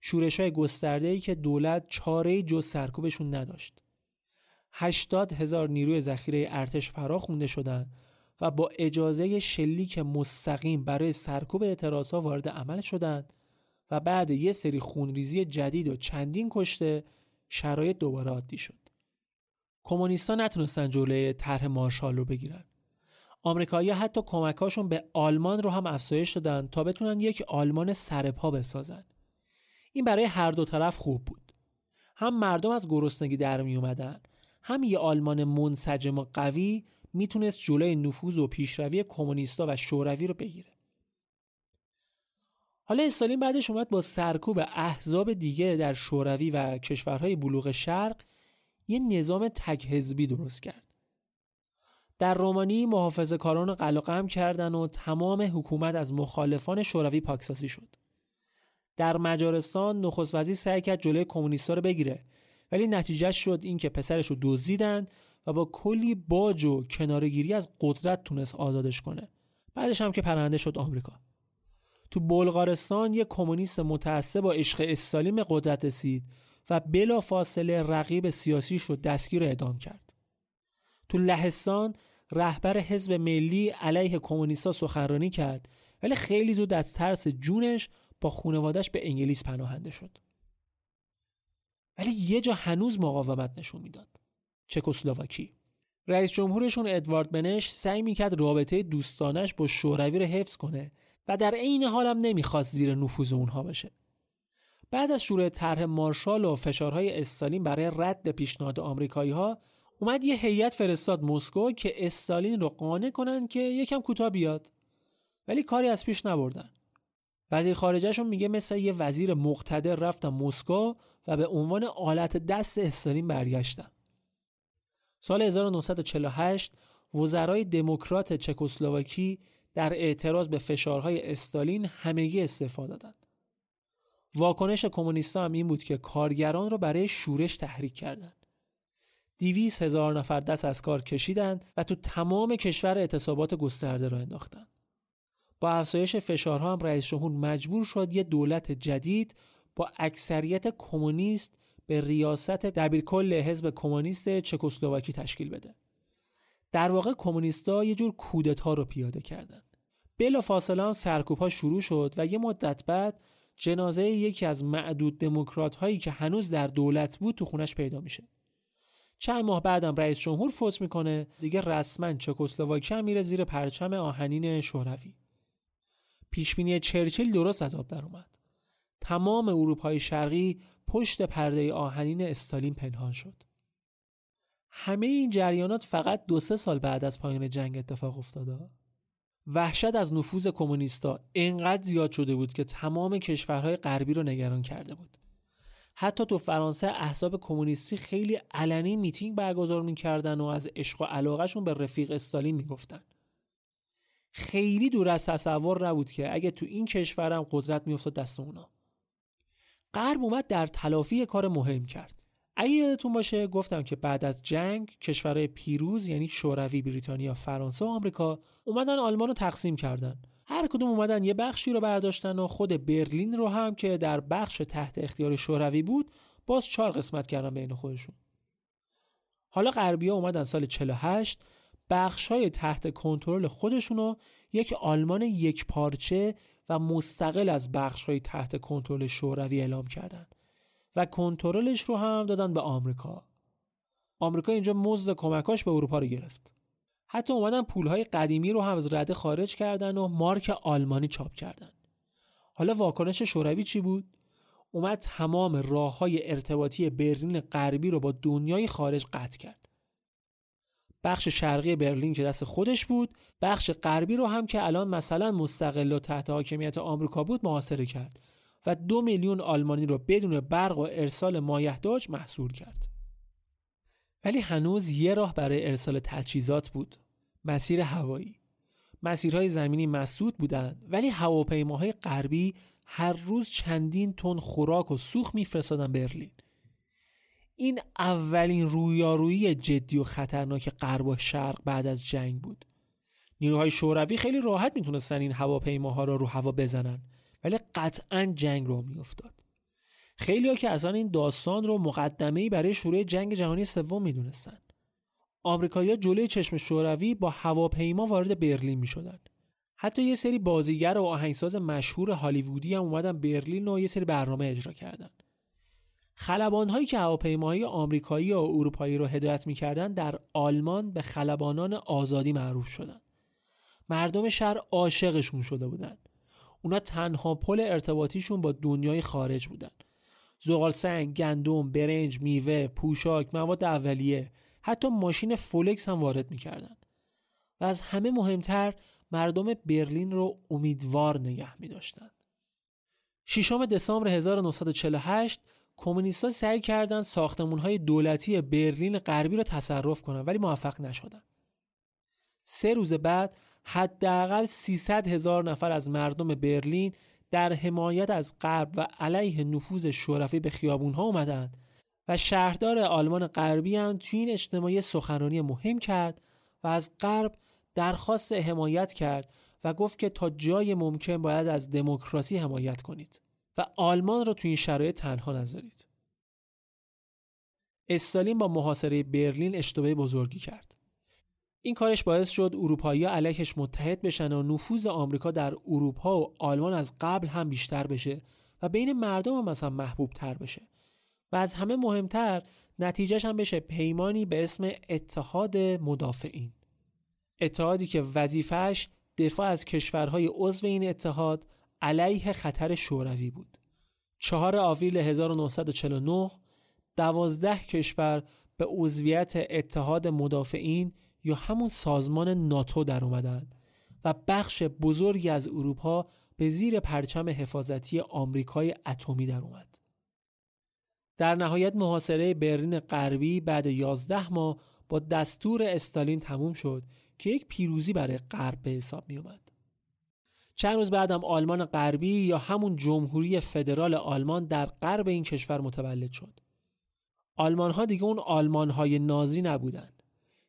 شورش های گسترده ای که دولت چاره جز سرکوبشون نداشت. 80 هزار نیروی ذخیره ارتش فرا خونده شدند و با اجازه شلیک مستقیم برای سرکوب اعتراض ها وارد عمل شدند و بعد یه سری خونریزی جدید و چندین کشته شرایط دوباره عادی شد. کمونیستان نتونستن جلوی طرح مارشال رو بگیرن. آمریکایی حتی کمکاشون به آلمان رو هم افزایش دادن تا بتونن یک آلمان سرپا بسازن. این برای هر دو طرف خوب بود. هم مردم از گرسنگی در می اومدن هم یه آلمان منسجم و قوی می‌تونست جلوی نفوذ و پیشروی کمونیستا و شوروی رو بگیره. حالا استالین بعدش اومد با سرکوب احزاب دیگه در شوروی و کشورهای بلوغ شرق یه نظام تک حزبی درست کرد. در رومانی محافظه کاران قلقم کردن و تمام حکومت از مخالفان شوروی پاکسازی شد. در مجارستان نخست وزیر سعی کرد جلوی کمونیستا رو بگیره ولی نتیجه شد این که پسرش رو دزدیدن و با کلی باج و کنارگیری از قدرت تونست آزادش کنه. بعدش هم که پرنده شد آمریکا. تو بلغارستان یک کمونیست متعصب با عشق استالین به قدرت رسید و بلا فاصله رقیب سیاسی شد دستگیر اعدام کرد. تو لهستان رهبر حزب ملی علیه کمونیستا سخنرانی کرد ولی خیلی زود از ترس جونش با خونوادش به انگلیس پناهنده شد. ولی یه جا هنوز مقاومت نشون می‌داد. چکسلواکی. رئیس جمهورشون ادوارد بنش سعی می‌کرد رابطه دوستانش با شوروی رو حفظ کنه و در عین حالم نمی‌خواست زیر نفوذ اونها بشه بعد از شروع طرح مارشال و فشارهای استالین برای رد پیشنهاد آمریکایی ها اومد یه هیئت فرستاد مسکو که استالین رو قانع کنن که یکم کوتاه بیاد ولی کاری از پیش نبردن وزیر خارجهشون میگه مثل یه وزیر مقتدر رفتم مسکو و به عنوان آلت دست استالین برگشتم سال 1948 وزرای دموکرات چکسلواکی در اعتراض به فشارهای استالین همگی استعفا دادند. واکنش کمونیستا هم این بود که کارگران را برای شورش تحریک کردند. دیویس هزار نفر دست از کار کشیدند و تو تمام کشور اعتصابات گسترده را انداختند. با افزایش فشارها هم رئیس جمهور مجبور شد یه دولت جدید با اکثریت کمونیست به ریاست دبیرکل حزب کمونیست چکسلواکی تشکیل بده. در واقع کمونیستا یه جور کودتا رو پیاده کردن. بلا فاصله هم سرکوب شروع شد و یه مدت بعد جنازه یکی از معدود دموکرات هایی که هنوز در دولت بود تو خونش پیدا میشه. چند ماه بعدم رئیس جمهور فوت می‌کنه دیگه رسما چکسلواکی هم میره زیر پرچم آهنین شوروی. پیشبینی چرچیل درست از آب در اومد. تمام اروپای شرقی پشت پرده آهنین استالین پنهان شد. همه این جریانات فقط دو سه سال بعد از پایان جنگ اتفاق افتاده. وحشت از نفوذ کمونیستا انقدر زیاد شده بود که تمام کشورهای غربی رو نگران کرده بود. حتی تو فرانسه احزاب کمونیستی خیلی علنی میتینگ برگزار می‌کردن و از عشق و علاقهشون به رفیق استالین می‌گفتن. خیلی دور از تصور نبود که اگه تو این کشورم قدرت میافتاد دست اونا. غرب اومد در تلافی کار مهم کرد. اگه یادتون باشه گفتم که بعد از جنگ کشورهای پیروز یعنی شوروی، بریتانیا، فرانسه و آمریکا اومدن آلمان رو تقسیم کردن. هر کدوم اومدن یه بخشی رو برداشتن و خود برلین رو هم که در بخش تحت اختیار شوروی بود باز چهار قسمت کردن بین خودشون. حالا غربیا اومدن سال 48 بخش های تحت کنترل خودشون رو یک آلمان یک پارچه و مستقل از بخش های تحت کنترل شوروی اعلام کردند و کنترلش رو هم دادن به آمریکا. آمریکا اینجا مزد کمکاش به اروپا رو گرفت. حتی اومدن پولهای قدیمی رو هم از رده خارج کردن و مارک آلمانی چاپ کردن. حالا واکنش شوروی چی بود؟ اومد تمام راه های ارتباطی برلین غربی رو با دنیای خارج قطع کرد. بخش شرقی برلین که دست خودش بود بخش غربی رو هم که الان مثلا مستقل و تحت حاکمیت آمریکا بود محاصره کرد و دو میلیون آلمانی رو بدون برق و ارسال مایحتاج محصول کرد ولی هنوز یه راه برای ارسال تجهیزات بود مسیر هوایی. مسیرهای زمینی مسدود بودند ولی هواپیماهای غربی هر روز چندین تن خوراک و سوخت میفرستادن برلین. این اولین رویارویی جدی و خطرناک غرب و شرق بعد از جنگ بود. نیروهای شوروی خیلی راحت می‌تونستن این هواپیماها را رو هوا بزنن ولی قطعا جنگ رو میافتاد. خیلی ها که آن این داستان رو مقدمه برای شروع جنگ جهانی سوم می‌دونستن. آمریکایی‌ها جلوی چشم شوروی با هواپیما وارد برلین می‌شدن حتی یه سری بازیگر و آهنگساز مشهور هالیوودی هم اومدن برلین و یه سری برنامه اجرا کردن خلبان هایی که هواپیماهای آمریکایی و اروپایی رو هدایت می‌کردند در آلمان به خلبانان آزادی معروف شدند. مردم شهر عاشقشون شده بودند. اونا تنها پل ارتباطیشون با دنیای خارج بودن. زغال سنگ، گندم، برنج، میوه، پوشاک، مواد اولیه، حتی ماشین فولکس هم وارد می‌کردن. و از همه مهمتر مردم برلین رو امیدوار نگه می داشتن. ششم دسامبر 1948 کمونیستها سعی کردند ساختمانهای دولتی برلین غربی را تصرف کنند ولی موفق نشدند. سه روز بعد حداقل 300 هزار نفر از مردم برلین در حمایت از غرب و علیه نفوذ شوروی به خیابون ها اومدن و شهردار آلمان غربی هم توی این اجتماعی سخنرانی مهم کرد و از غرب درخواست حمایت کرد و گفت که تا جای ممکن باید از دموکراسی حمایت کنید و آلمان را توی این شرایط تنها نذارید. استالین با محاصره برلین اشتباه بزرگی کرد. این کارش باعث شد اروپایی علیهش متحد بشن و نفوذ آمریکا در اروپا و آلمان از قبل هم بیشتر بشه و بین مردم هم مثلا محبوب تر بشه و از همه مهمتر نتیجهش هم بشه پیمانی به اسم اتحاد مدافعین اتحادی که وظیفهش دفاع از کشورهای عضو این اتحاد علیه خطر شوروی بود 4 آوریل 1949 دوازده کشور به عضویت اتحاد مدافعین یا همون سازمان ناتو در اومدن و بخش بزرگی از اروپا به زیر پرچم حفاظتی آمریکای اتمی در اومد. در نهایت محاصره برلین غربی بعد 11 ماه با دستور استالین تموم شد که یک پیروزی برای غرب به حساب می اومد. چند روز بعدم آلمان غربی یا همون جمهوری فدرال آلمان در غرب این کشور متولد شد. آلمان ها دیگه اون آلمان های نازی نبودن.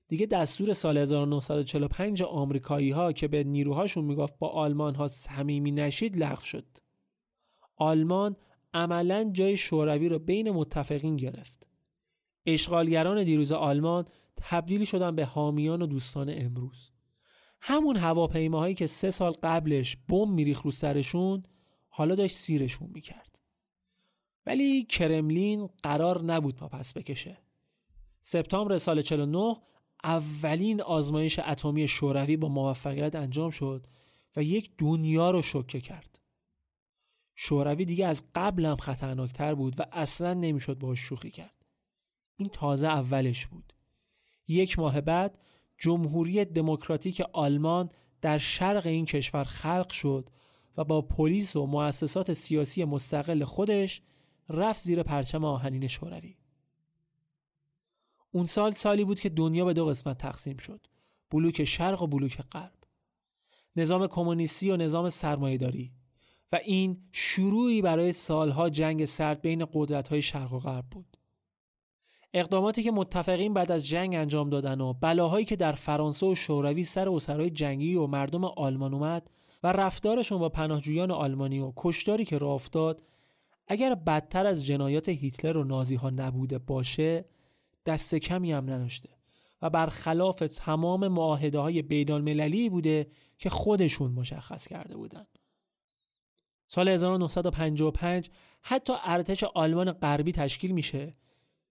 دیگه دستور سال 1945 آمریکایی ها که به نیروهاشون می‌گفت با آلمان ها صمیمی نشید لغو شد. آلمان عملا جای شوروی رو بین متفقین گرفت. اشغالگران دیروز آلمان تبدیل شدن به حامیان و دوستان امروز. همون هواپیماهایی که سه سال قبلش بم میریخ رو سرشون حالا داشت سیرشون می‌کرد. ولی کرملین قرار نبود پا پس بکشه. سپتامبر سال 49 اولین آزمایش اتمی شوروی با موفقیت انجام شد و یک دنیا رو شوکه کرد. شوروی دیگه از قبل هم خطرناکتر بود و اصلا نمی‌شد باش شوخی کرد. این تازه اولش بود. یک ماه بعد جمهوری دموکراتیک آلمان در شرق این کشور خلق شد و با پلیس و مؤسسات سیاسی مستقل خودش رفت زیر پرچم آهنین شوروی. اون سال سالی بود که دنیا به دو قسمت تقسیم شد بلوک شرق و بلوک غرب نظام کمونیستی و نظام سرمایهداری و این شروعی برای سالها جنگ سرد بین قدرت‌های شرق و غرب بود اقداماتی که متفقین بعد از جنگ انجام دادن و بلاهایی که در فرانسه و شوروی سر اسرای جنگی و مردم آلمان اومد و رفتارشون با پناهجویان آلمانی و کشتاری که راه افتاد اگر بدتر از جنایات هیتلر و نازی ها نبوده باشه دست کمی هم نداشته و برخلاف تمام معاهده های بین بوده که خودشون مشخص کرده بودن. سال 1955 حتی ارتش آلمان غربی تشکیل میشه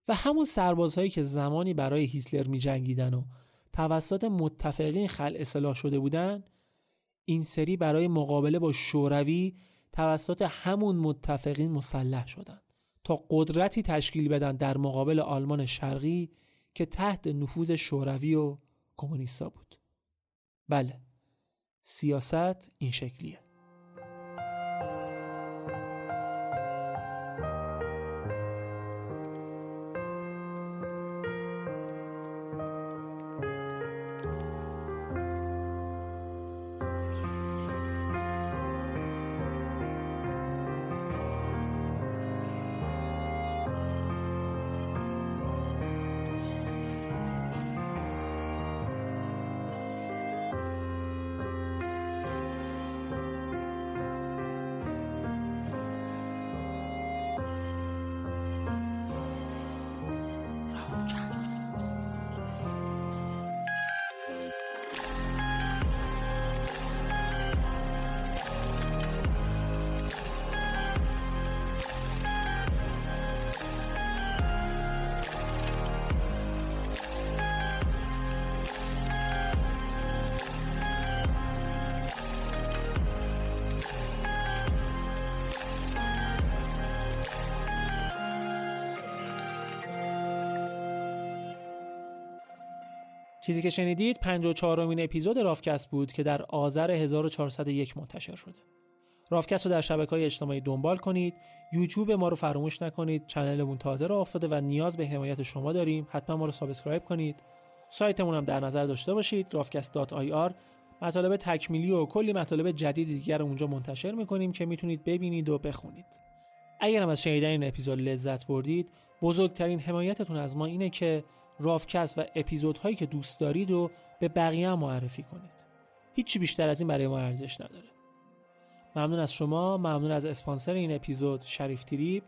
و همون سربازهایی که زمانی برای هیتلر می جنگیدن و توسط متفقین خل اصلاح شده بودن این سری برای مقابله با شوروی توسط همون متفقین مسلح شدند. تا قدرتی تشکیل بدن در مقابل آلمان شرقی که تحت نفوذ شوروی و کمونیستا بود بله سیاست این شکلیه چیزی که شنیدید 54 امین اپیزود رافکست بود که در آذر 1401 منتشر شده. رافکست رو در شبکه های اجتماعی دنبال کنید یوتیوب ما رو فراموش نکنید channel مون تازه راه افتاده و نیاز به حمایت شما داریم. حتما ما رو subscribe کنید. سایتمون هم در نظر داشته باشید rafcast.ir مطالب تکمیلی و کلی مطالب جدید دیگر رو اونجا منتشر می‌کنیم که می‌تونید ببینید و بخونید. اگر هم از شنیدن این اپیزود لذت بردید بزرگترین حمایتتون از ما اینه که رافکست و اپیزودهایی که دوست دارید و به بقیه هم معرفی کنید. هیچی بیشتر از این برای ما ارزش نداره. ممنون از شما ممنون از اسپانسر این اپیزود شریف تریپ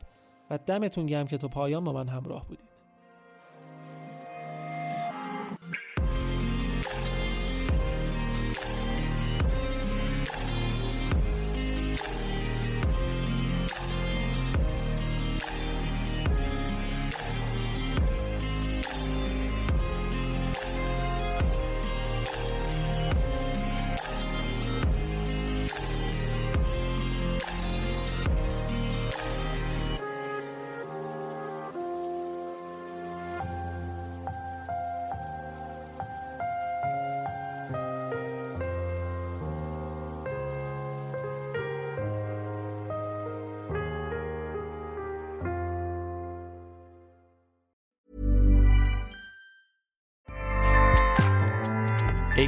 و دمتون گرم که تا پایان با من همراه بودید.